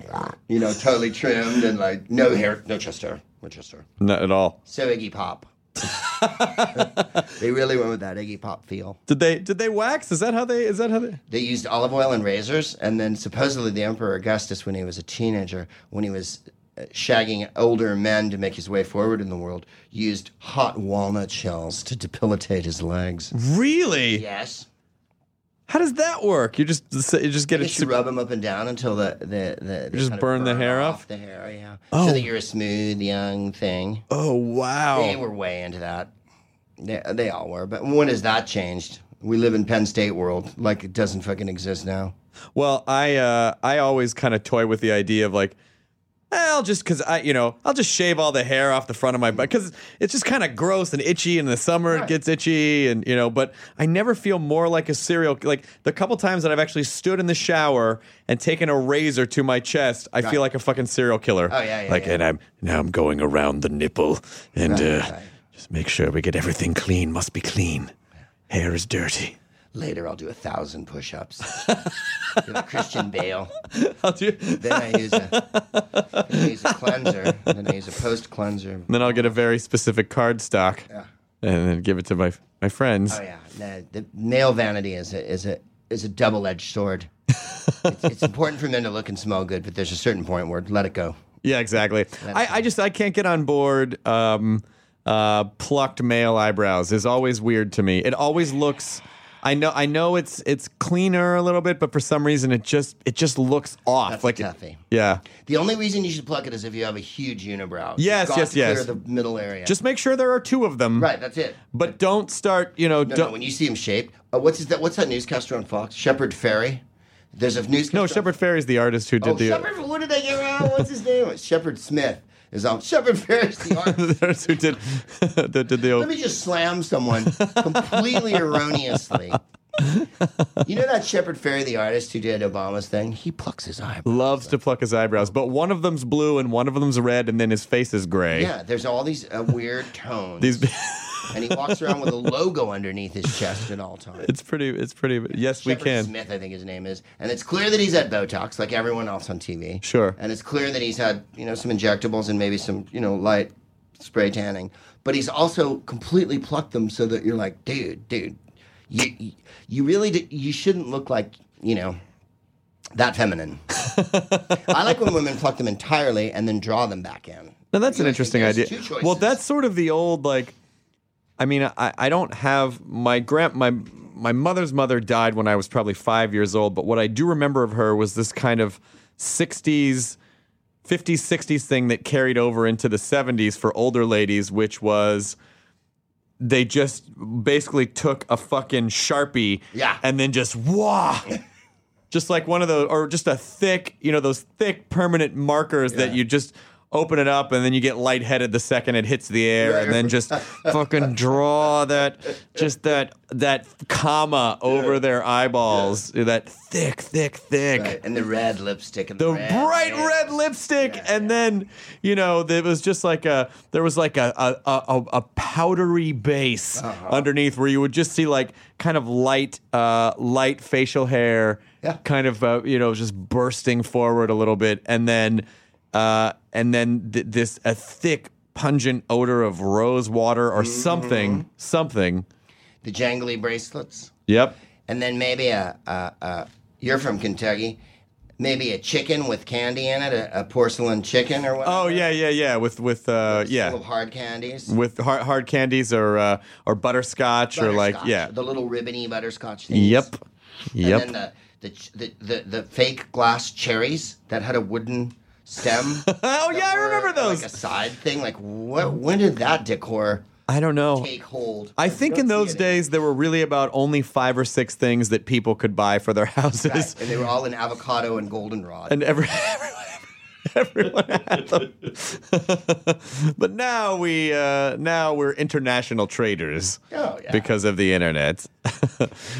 Speaker 4: you know, totally trimmed and like no hair, no chest hair, no chest hair.
Speaker 1: Not at all.
Speaker 4: So Iggy Pop. they really went with that Iggy Pop feel.
Speaker 1: Did they did they wax? Is that how they is that how they
Speaker 4: They used olive oil and razors, and then supposedly the Emperor Augustus, when he was a teenager, when he was shagging older men to make his way forward in the world, used hot walnut shells to debilitate his legs.
Speaker 1: Really?
Speaker 4: Yes.
Speaker 1: How does that work? You just you just get
Speaker 4: I
Speaker 1: it
Speaker 4: you rub them up and down until the the, the they
Speaker 1: just
Speaker 4: of
Speaker 1: burn the hair off?
Speaker 4: the hair, yeah,
Speaker 1: Oh.
Speaker 4: so that you're a smooth young thing.
Speaker 1: Oh wow.
Speaker 4: They were way into that. They, they all were. But when has that changed? We live in Penn State world, like it doesn't fucking exist now.
Speaker 1: Well, I uh, I always kind of toy with the idea of like, I'll just because I, you know, I'll just shave all the hair off the front of my butt because it's just kind of gross and itchy. In the summer, it gets itchy, and you know. But I never feel more like a serial. Like the couple times that I've actually stood in the shower and taken a razor to my chest, I feel like a fucking serial killer.
Speaker 4: Oh, yeah, yeah,
Speaker 1: Like,
Speaker 4: yeah.
Speaker 1: and I'm now I'm going around the nipple and
Speaker 4: Right,
Speaker 1: uh,
Speaker 4: right.
Speaker 1: just make sure we get everything clean. Must be clean. Hair is dirty.
Speaker 4: Later, I'll do a thousand push-ups. You're like Christian Bale.
Speaker 1: I'll do.
Speaker 4: Then I use a, I use a cleanser. Then I use a post cleanser.
Speaker 1: Then I'll get a very specific card stock
Speaker 4: Yeah.
Speaker 1: and then give it to my my friends.
Speaker 4: Oh yeah, no, the male vanity is a is a is a double edged sword. it's, it's important for men to look and smell good, but there's a certain point where let it go.
Speaker 1: Yeah, exactly. I, I just I can't get on board. Um, uh, plucked male eyebrows is always weird to me. It always looks. I know I know it's it's cleaner a little bit, but for some reason it just it just looks off.
Speaker 4: That's
Speaker 1: like
Speaker 4: toughie.
Speaker 1: yeah.
Speaker 4: The only reason you should pluck it is if you have a huge unibrow. You've
Speaker 1: Yes,
Speaker 4: got
Speaker 1: yes,
Speaker 4: to clear
Speaker 1: yes.
Speaker 4: the middle area.
Speaker 1: Just make sure there are two of them.
Speaker 4: right. That's it.
Speaker 1: But don't start. You know.
Speaker 4: No,
Speaker 1: don't.
Speaker 4: no, when you see him shaped, uh, what's his, that? What's that newscaster on Fox? Shepard Fairey. There's a newscaster.
Speaker 1: no, Shepard Fairey's the artist who did
Speaker 4: Oh,
Speaker 1: the.
Speaker 4: Shepard. What did I get wrong? What's his name? Shepard Smith is Fairey's the artist.
Speaker 1: who did that did the
Speaker 4: Let me just slam someone completely erroneously. You know that Shepard Fairey, the artist who did Obama's thing? He plucks his eyebrow.
Speaker 1: loves to pluck his eyebrows, but one of them's blue and one of them's red, and then his face is gray.
Speaker 4: Yeah, there's all these uh, weird tones.
Speaker 1: These.
Speaker 4: And he walks around with a logo underneath his chest at all times.
Speaker 1: it's pretty. It's pretty. Yes, we
Speaker 4: Shepard
Speaker 1: can.
Speaker 4: Smith, I think his name is, and it's clear that he's had Botox, like everyone else on TV.
Speaker 1: Sure.
Speaker 4: And it's clear that he's had, you know, some injectables and maybe some, you know, light spray tanning. But he's also completely plucked them so that you're like, dude, dude, you, you- you really, d- you shouldn't look like, you know, that feminine. I like when women pluck them entirely and then draw them back in.
Speaker 1: Now that's
Speaker 4: You
Speaker 1: an interesting idea. Well, that's sort of the old like. I mean, I, I don't have my grand my my mother's mother died when I was probably five years old, but what I do remember of her was this kind of '60s, '50s, '60s thing that carried over into the '70s for older ladies, which was they just basically took a fucking sharpie,
Speaker 4: Yeah.
Speaker 1: and then just wah. Just like one of those, or just a thick, you know, those thick permanent markers that you just open it up and then you get lightheaded the second it hits the air, and then just fucking draw that, just that that comma over their eyeballs, that thick, thick, thick.
Speaker 4: Right, And the red lipstick and the,
Speaker 1: The
Speaker 4: red
Speaker 1: bright
Speaker 4: hair.
Speaker 1: red lipstick, and then you know it was just like a there was like a a, a, a powdery base
Speaker 4: Uh-huh.
Speaker 1: underneath where you would just see like kind of light uh, light facial hair,
Speaker 4: Yeah.
Speaker 1: kind of uh, you know just bursting forward a little bit, and then uh, and then th- this a thick pungent odor of rose water or
Speaker 4: Mm-hmm.
Speaker 1: something something.
Speaker 4: The jangly bracelets.
Speaker 1: Yep.
Speaker 4: and then maybe a, a, a you're from Kentucky, maybe a chicken with candy in it, a, a porcelain chicken or whatever.
Speaker 1: Oh yeah, yeah, yeah. With with uh, yeah.
Speaker 4: full hard candies.
Speaker 1: with hard, hard candies or uh, or butterscotch, or like yeah.
Speaker 4: the little ribbony butterscotch things.
Speaker 1: Yep. Yep.
Speaker 4: And then the, the, the, the, the fake glass cherries that had a wooden stem.
Speaker 1: oh yeah, I remember those.
Speaker 4: Like a side thing. Like what? When did that decor
Speaker 1: I don't know.
Speaker 4: take hold?
Speaker 1: I think in those days there were really about only five or six things that people could buy for their houses,
Speaker 4: Right. And they were all in avocado and goldenrod.
Speaker 1: and every. Everyone had them, but now we uh, now we're international traders
Speaker 4: Oh, yeah.
Speaker 1: because of the internet.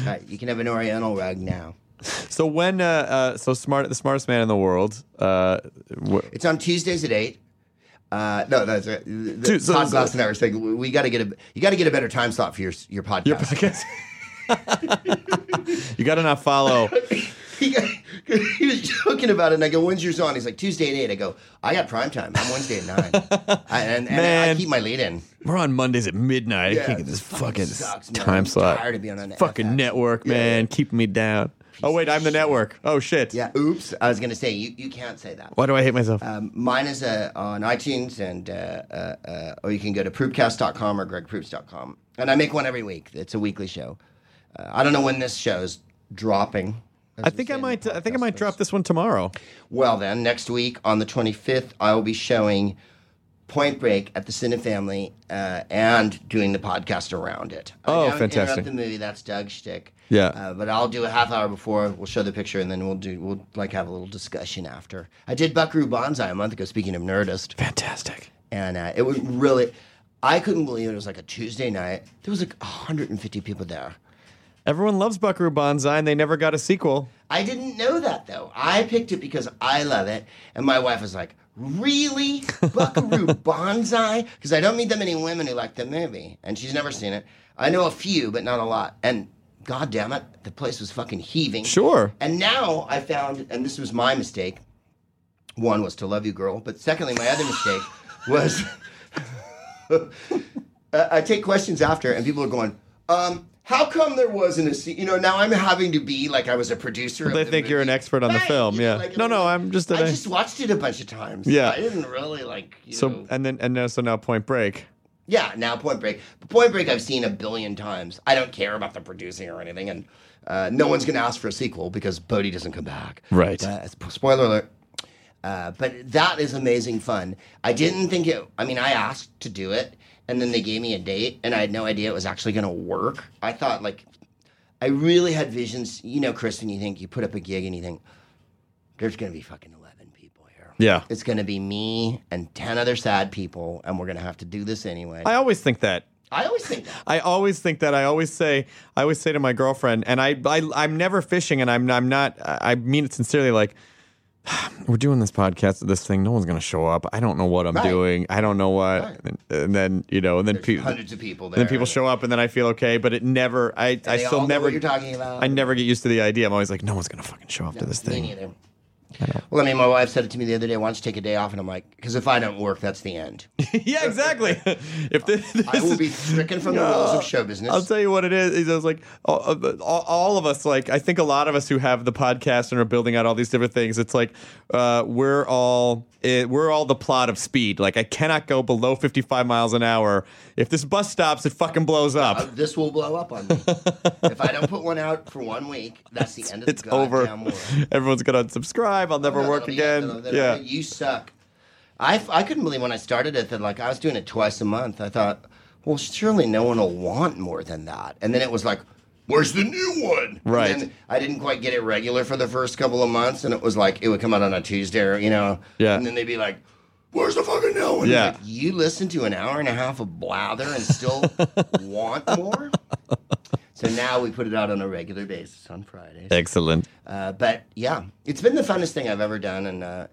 Speaker 4: Right, you can have an Oriental rug now.
Speaker 1: so when uh, uh, so smart the smartest man in the world uh, wh-
Speaker 4: It's on Tuesdays at eight. Uh, no, that's right. The,
Speaker 1: Dude, so-
Speaker 4: Todd Glass and I were saying we- we got to get a you got to get a better time slot for your your podcast.
Speaker 1: your podcast. you got to not follow.
Speaker 4: he, got, he was joking about it, and I go, "When's yours on?" He's like, "Tuesday at 8. I go, "I got prime time. I'm Wednesday at 9. I, and and I keep my lead in.
Speaker 1: We're on Mondays at midnight. I can't get this fucking
Speaker 4: sucks, man.
Speaker 1: time
Speaker 4: I'm
Speaker 1: slot.
Speaker 4: tired of being on
Speaker 1: fucking
Speaker 4: FX.
Speaker 1: network,
Speaker 4: Yeah,
Speaker 1: man,
Speaker 4: yeah.
Speaker 1: keeping me down. Oh wait, I'm the network. Oh shit.
Speaker 4: Yeah. Oops. I was gonna say you, you can't say that.
Speaker 1: Why do I hate myself?
Speaker 4: Um, mine is uh, on iTunes, and uh, uh, uh, or you can go to proopcast.com or gregproops.com. And I make one every week. It's a weekly show. Uh, I don't know when this show's dropping.
Speaker 1: I think I might. I think I might drop this one tomorrow.
Speaker 4: Well, then, next week on the 25th, I will be showing Todd Glass and I are saying we, we got to get a, you got to get a better time slot for your your podcast. Point Break at the Cinefamily uh, and doing the podcast around it.
Speaker 1: Oh,
Speaker 4: I
Speaker 1: fantastic.
Speaker 4: The movie. That's Doug shtick.
Speaker 1: Yeah.
Speaker 4: Uh, but I'll do a half hour before. We'll show the picture, and then we'll do we'll like have a little discussion after. I did Buckaroo Banzai a month ago. Speaking of Nerdist,
Speaker 1: Fantastic.
Speaker 4: and uh, it was really. I couldn't believe it. It was like a Tuesday night. There was like 150 people there.
Speaker 1: Everyone loves Buckaroo Banzai, and they never got a sequel.
Speaker 4: I didn't know that though. I picked it because I love it, and my wife was like, "Really, Buckaroo Banzai?" Because I don't meet that many women who like the movie, and she's never seen it. I know a few, but not a lot. And god damn it, the place was fucking heaving.
Speaker 1: Sure.
Speaker 4: And now I found, and this was my mistake. One was to love you, girl, but secondly, my other mistake was uh, I take questions after, and people are going, um, "How come there wasn't a scene?" You know, now I'm having to be like I was a producer. of
Speaker 1: They
Speaker 4: the
Speaker 1: think you're an expert on the
Speaker 4: Right,
Speaker 1: film,
Speaker 4: you know,
Speaker 1: yeah.
Speaker 4: like,
Speaker 1: No, no, I'm just
Speaker 4: I just watched it a bunch of times.
Speaker 1: Yeah.
Speaker 4: I didn't really like. You
Speaker 1: So
Speaker 4: know,
Speaker 1: and then and now so now Point Break.
Speaker 4: Yeah, now Point Break. But Point Break I've seen a billion times. I don't care about the producing or anything, and uh, no one's going to ask for a sequel because Bodhi doesn't come back.
Speaker 1: Right.
Speaker 4: Uh, spoiler alert. Uh, but that is amazing fun. I didn't think it. I mean, I asked to do it, and then they gave me a date, and I had no idea it was actually going to work. I thought like, I really had visions. You know, Chris, when you think you put up a gig and you think there's going to be fucking eleven people here.
Speaker 1: Yeah.
Speaker 4: It's going to be me and 10 other sad people, and we're going to have to do this anyway.
Speaker 1: I always think that.
Speaker 4: I always think that.
Speaker 1: I always think that. I always say. I always say to my girlfriend, and I, I I'm never fishing, and I'm I'm not. I mean it sincerely. Like we're doing this podcast, this thing. No one's gonna show up. I don't know what I'm
Speaker 4: Right.
Speaker 1: doing. I don't know what.
Speaker 4: Right.
Speaker 1: And, and then you know, and then people.
Speaker 4: hundreds of people there.
Speaker 1: Then people show up, and then I feel okay, but it never. I I still never.
Speaker 4: you're talking about.
Speaker 1: I never get used to the idea. I'm always like, no one's gonna fucking show up to this thing.
Speaker 4: neither. Well, I mean, my wife said it to me the other day. Why don't you take a day off? And I'm like, because if I don't work, that's the end.
Speaker 1: yeah, exactly. if this, this
Speaker 4: I will be stricken from the rules of show business.
Speaker 1: I'll tell you what it is. I was like, all, all of us, like, I think a lot of us who have the podcast and are building out all these different things, it's like uh, we're all it, we're all the plot of speed. Like, I cannot go below 55 miles an hour. If this bus stops, it fucking blows
Speaker 4: Uh,
Speaker 1: up.
Speaker 4: this will blow up on me. if I don't put one out for one week, that's the end of
Speaker 1: It's
Speaker 4: the
Speaker 1: over.
Speaker 4: world.
Speaker 1: Everyone's gonna unsubscribe. I'll never work again. Yeah.
Speaker 4: you suck. I, I couldn't believe when I started it that like I was doing it twice a month. I thought, well, surely no one will want more than that. And then it was like, where's the new one?
Speaker 1: Right.
Speaker 4: And then I didn't quite get it regular for the first couple of months, and it was like it would come out on a Tuesday, or, you know.
Speaker 1: Yeah.
Speaker 4: And then they'd be like. Where's the fucking new one?
Speaker 1: Yeah.
Speaker 4: Like, you listen to an hour and a half of blather and still want more? So now we put it out on a regular basis on Fridays.
Speaker 1: Excellent.
Speaker 4: Uh, but yeah, it's been the funnest thing I've ever done, and uh,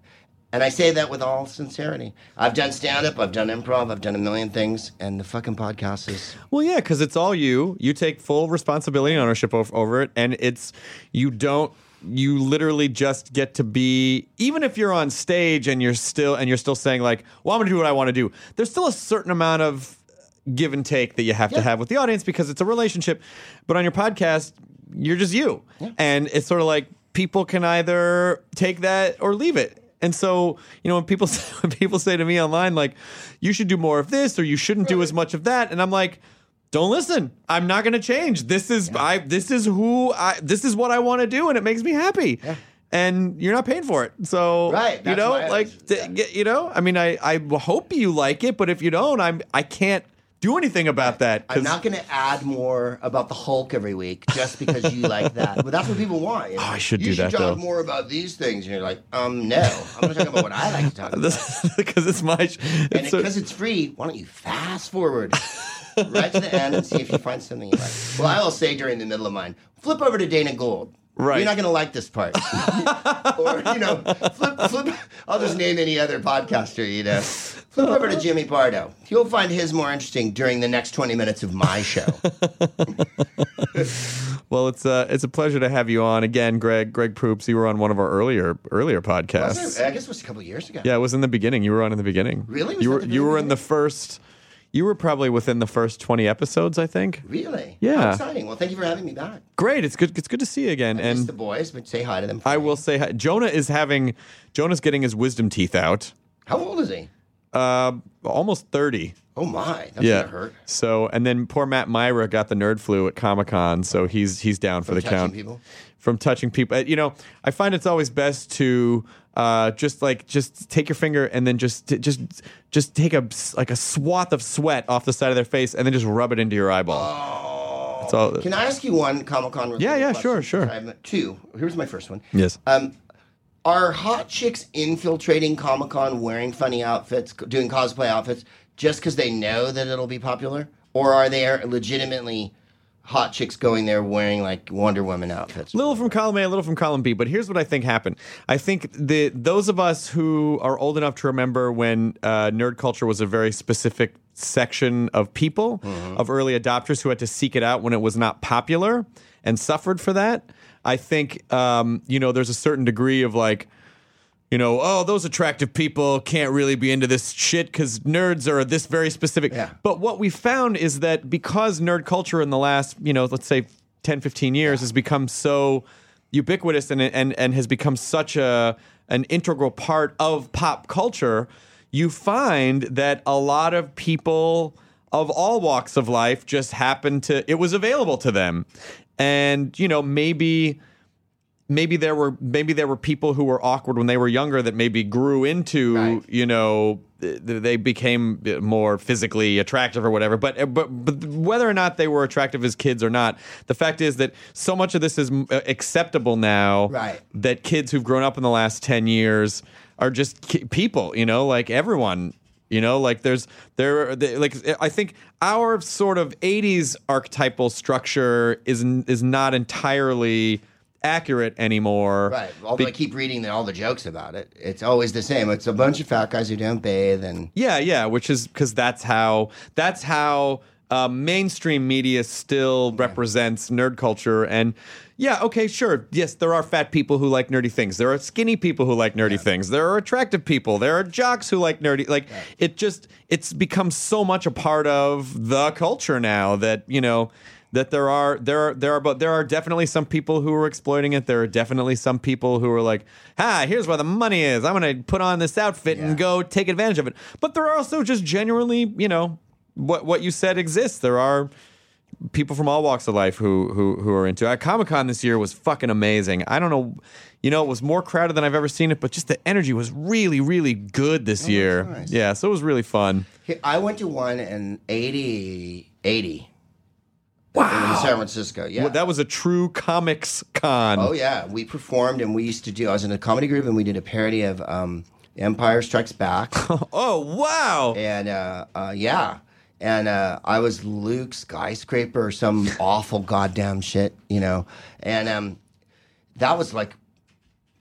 Speaker 4: and I say that with all sincerity. I've done stand up, I've done improv, I've done a million things, and the fucking podcast is
Speaker 1: Well, yeah, because it's all you. You take full responsibility and ownership of, over it, and it's you don't. You literally just get to be, even if you're on stage and you're still and you're still saying like, "Well, I'm to do what I want to do." There's still a certain amount of give and take that you have to have with the audience because it's a relationship. But on your podcast, you're just you, and it's sort of like people can either take that or leave it. And so, you know, when people when people say to me online like, "You should do more of this" or "You shouldn't do as much of that," and I'm like don't listen. I'm not going to change. This is I. This is who I. This is what I want to do, and it makes me happy. And you're not paying for it, so
Speaker 4: Right,
Speaker 1: You know, like
Speaker 4: yeah.
Speaker 1: you know. I mean, I I hope you like it, but if you don't, I'm I can't do anything about that.
Speaker 4: I'm not going to add more about the Hulk every week just because you like that. But that's what people want. you know?
Speaker 1: Oh, I should
Speaker 4: you
Speaker 1: do that, You
Speaker 4: should talk
Speaker 1: though.
Speaker 4: more about these things, and you're like, um, no, I'm going to talk about what I like to talk about.
Speaker 1: because it's my. sh-
Speaker 4: And
Speaker 1: It's a-
Speaker 4: because it's free, why don't you fast forward right to the end and see if you find something you like? Well, I will say during the middle of mine, flip over to Dana Gould.
Speaker 1: Right.
Speaker 4: You're not going to like this part. or, you know, flip, flip. I'll just name any other podcaster, you know. Flip over to Jimmy Pardo. You'll find his more interesting during the next 20 minutes of my show.
Speaker 1: well, it's uh, it's a pleasure to have you on again, Greg. Greg Proops. You were on one of our earlier earlier podcasts.
Speaker 4: Was it? I guess it was a couple years ago.
Speaker 1: Yeah, it was in the beginning. You were on in the beginning.
Speaker 4: Really? Was
Speaker 1: You were you were in the first. You were probably within the first twenty episodes, I think.
Speaker 4: Really?
Speaker 1: Yeah.
Speaker 4: How exciting. Well, thank you for having me back.
Speaker 1: Great. It's good. It's good to see you again.
Speaker 4: I
Speaker 1: and
Speaker 4: the boys, but say hi to them.
Speaker 1: I
Speaker 4: me.
Speaker 1: will say, hi. Jonah is having. Jonah's getting his wisdom teeth out.
Speaker 4: How old is he?
Speaker 1: uh, almost thirty.
Speaker 4: Oh my, that's
Speaker 1: yeah.
Speaker 4: gonna hurt.
Speaker 1: So and then poor Matt Mira got the nerd flu at Comic Con, so he's he's down for the count.
Speaker 4: people?
Speaker 1: From touching people, Uh, you know, I find it's always best to uh, just like just take your finger and then just just just take a like a swath of sweat off the side of their face and then just rub it into your eyeball. That's all.
Speaker 4: Can I ask you one Comic Con?
Speaker 1: Yeah, yeah, sure, sure.
Speaker 4: Two. Here's my first one.
Speaker 1: Yes.
Speaker 4: Um, are hot chicks infiltrating Comic Con wearing funny outfits, doing cosplay outfits, just because they know that it'll be popular? Or are they legitimately hot chicks going there wearing like Wonder Woman outfits?
Speaker 1: little from column A, a little from column B. But here's what I think happened. I think the those of us who are old enough to remember when uh, nerd culture was a very specific section of people, of early adopters who had to seek it out when it was not popular and suffered for that. I think um, you know there's a certain degree of like you know, oh, those attractive people can't really be into this shit because nerds are this very specific.
Speaker 4: Yeah.
Speaker 1: But what we found is that because nerd culture in the last, you know, let's say 10, 15 years has become so ubiquitous and, and, and has become such a an integral part of pop culture, you find that a lot of people of all walks of life just happen to, it was available to them. And, you know, maybe maybe there were maybe there were people who were awkward when they were younger that maybe grew into
Speaker 4: Right.
Speaker 1: you know they became more physically attractive or whatever but but but whether or not they were attractive as kids or not the fact is that so much of this is mm, acceptable now
Speaker 4: Right.
Speaker 1: that kids who've grown up in the last 10 years are just ki- people you know like everyone you know like there's there they- like i think our sort of 80s archetypal structure is is not entirely accurate anymore
Speaker 4: Right. Although I keep reading the, all the jokes about it, it's always the same. It's a bunch of fat guys who don't bathe, and
Speaker 1: Yeah, yeah, which is because that's how that's how uh, mainstream media still represents nerd culture. And yeah, okay, sure, yes, there are fat people who like nerdy things. There are skinny people who like nerdy things. There are attractive people. There are jocks who like nerdy. Like it just it's become so much a part of the culture now that you know. That there are there are there are but there are definitely some people who are exploiting it. There are definitely some people who are like, "Ah, here's where the money is. I'm going to put on this outfit and go take advantage of it." But there are also just genuinely, you know, what what you said exists. There are people from all walks of life who who who are into it. Comic Con this year was fucking amazing. I don't know, you know, it was more crowded than I've ever seen it, but just the energy was really really good this year.
Speaker 4: nice.
Speaker 1: Yeah, so it was really fun.
Speaker 4: I went to one in 80, 80. Wow. In San Francisco. Yeah.
Speaker 1: Well, that was a true comics con.
Speaker 4: Oh yeah, we performed and we used to do. I was in a comedy group and we did a parody of um, Empire Strikes Back,
Speaker 1: Oh wow!
Speaker 4: and uh, uh, yeah, and uh, I was Luke Skyscraper or some awful goddamn shit, you know, and um, that was like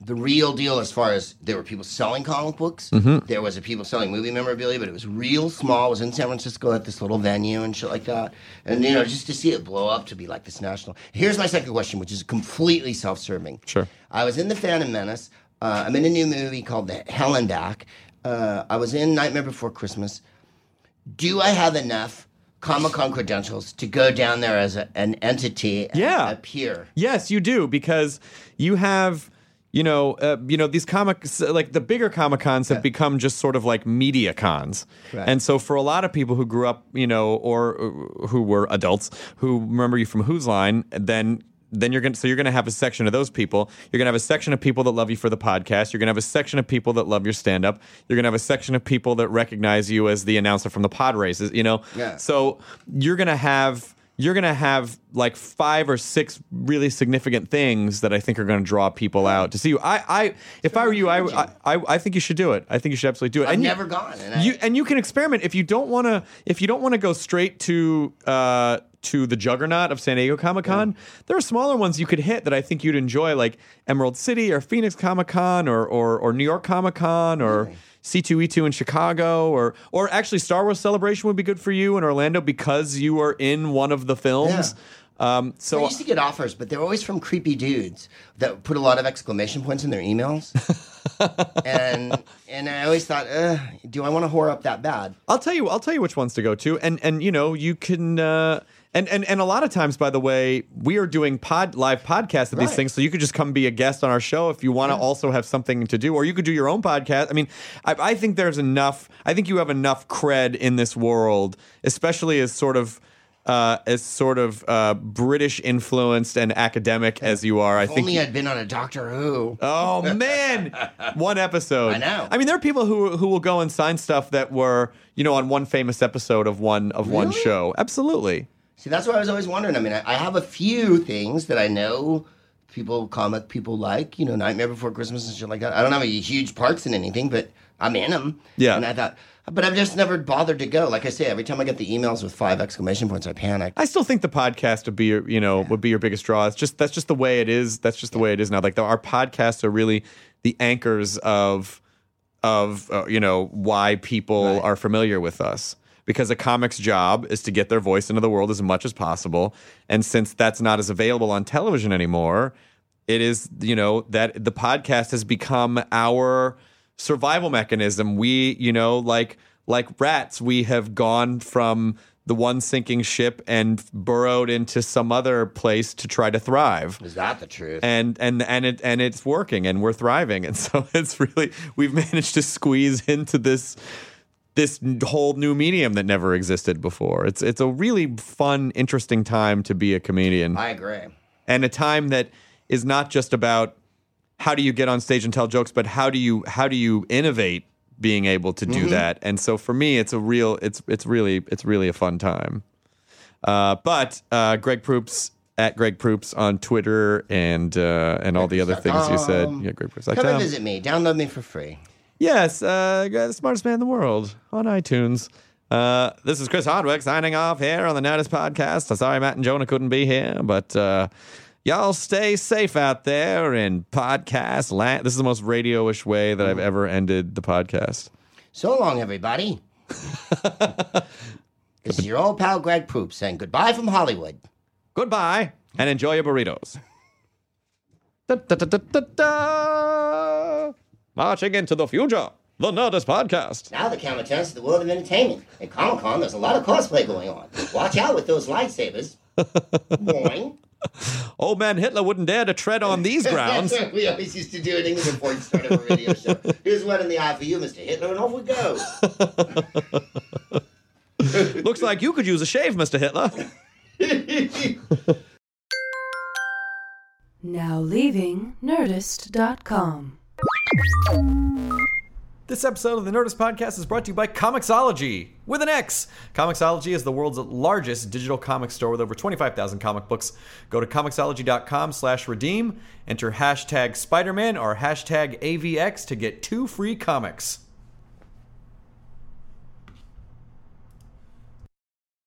Speaker 4: the real deal as far as there were people selling comic books. There was a people selling movie memorabilia, but it was real small. It was in San Francisco at this little venue and shit like that. And you know, just to see it blow up to be like this national. Here's my second question, which is completely self-serving.
Speaker 1: Sure.
Speaker 4: I was in the Phantom Menace. Uh, I'm in a new movie called The Hell and Back. Uh, I was in Nightmare Before Christmas. Do I have enough Comic Con credentials to go down there as a, an entity and
Speaker 1: Yeah.
Speaker 4: appear?
Speaker 1: Yes, you do because you have you know uh, you know these comics like the bigger comic cons have become just sort of like media cons.
Speaker 4: Right.
Speaker 1: and so for a lot of people who grew up you know or uh, who were adults who remember you from whose line then then you're going to so you're going to have a section of those people. You're going to have a section of people that love you for the podcast. You're going to have a section of people that love your stand up you're going to have a section of people that recognize you as the announcer from the pod races you know?
Speaker 4: Yeah.
Speaker 1: so you're going to have you're going to have like five or six really significant things that I think are going to draw people out to see you. I, I if I were you, I, I, I, think you should do it. I think you should absolutely do it.
Speaker 4: I've
Speaker 1: And you-
Speaker 4: never gone, and I-
Speaker 1: you and you can experiment if you don't want to. If you don't want to go straight to uh, to the juggernaut of San Diego Comic Con, there are smaller ones you could hit that I think you'd enjoy, like Emerald City or Phoenix Comic Con or, or or New York Comic Con or. C2E2 in Chicago, or or actually Star Wars Celebration would be good for you in Orlando because you are in one of the films. Um,
Speaker 4: I
Speaker 1: so
Speaker 4: used to get offers, but they're always from creepy dudes that put a lot of exclamation points in their emails. and and I always thought, do I want to whore up that bad?
Speaker 1: I'll tell you. I'll tell you which ones to go to, and and you know you can. Uh, And, and and a lot of times, by the way, we are doing pod live podcasts of these things, so you could just come be a guest on our show if you want to also have something to do, or you could do your own podcast. I mean, I, I think there's enough. I think you have enough cred in this world, especially as sort of uh, as sort of uh, British influenced and academic as you are. I
Speaker 4: If
Speaker 1: think.
Speaker 4: only I'd been on a Doctor Who.
Speaker 1: Oh man, one episode.
Speaker 4: I know.
Speaker 1: I mean, there are people who who will go and sign stuff that were you know on one famous episode of one of one show. Absolutely.
Speaker 4: See, that's what I was always wondering. I mean, I, I have a few things that I know people, comic people like, you know, Nightmare Before Christmas and shit like that. I don't have any huge parts in anything, but I'm in them.
Speaker 1: Yeah.
Speaker 4: And I thought, but I've just never bothered to go. Like I say, every time I get the emails with five exclamation points, I panic.
Speaker 1: I still think the podcast would be your, you know, would be your biggest draw. It's just that's just the way it is. That's just the way it is now. Like the, our podcasts are really the anchors of of uh, you know why people are familiar with us. Because a comic's job is to get their voice into the world as much as possible, and since that's not as available on television anymore, it is you know that the podcast has become our survival mechanism. We you know like like rats, we have gone from the one sinking ship and burrowed into some other place to try to thrive
Speaker 4: Is that the truth?
Speaker 1: and and and it and it's working and we're thriving and so it's really we've managed to squeeze into this this whole new medium that never existed before it's it's a really fun interesting time to be a comedian
Speaker 4: I agree.
Speaker 1: and a time that is not just about how do you get on stage and tell jokes but how do you how do you innovate being able to do that and so for me it's a real it's it's really it's really a fun time uh, but uh, Greg Proops at Greg Proops on Twitter and uh, and all the other things you said.
Speaker 4: Um,
Speaker 1: Yeah, Greg Proops.
Speaker 4: Come and visit me. Download me for free.
Speaker 1: Yes, uh, the smartest man in the world on iTunes. Uh, this is Chris Hardwick signing off here on the Nerdist Podcast. I'm sorry Matt and Jonah couldn't be here, but uh, y'all stay safe out there in podcast land. This is the most radio-ish way that I've ever ended the podcast.
Speaker 4: So long, everybody. this is your old pal Greg Poop saying goodbye from Hollywood.
Speaker 1: Goodbye and enjoy your burritos. Da, da, da. Marching into the future, the Nerdist Podcast.
Speaker 4: Now the camera turns to the world of entertainment. At Comic Con, there's a lot of cosplay going on. Watch out with those lightsabers. Boing.
Speaker 1: Old man Hitler wouldn't dare to tread on these grounds.
Speaker 4: What we always used to do in England before we started a radio show. Here's one in the eye for you, Mr. Hitler, and off we go.
Speaker 1: Looks like you could use a shave, Mr. Hitler.
Speaker 3: Now leaving Nerdist.com.
Speaker 1: This episode of the Nerdist Podcast is brought to you by Comixology with an X. Comixology is the world's largest digital comic store with over 25,000 comic books. Go to comixology.com slash redeem, enter hashtag Spider-Man or hashtag AVX to get two free comics.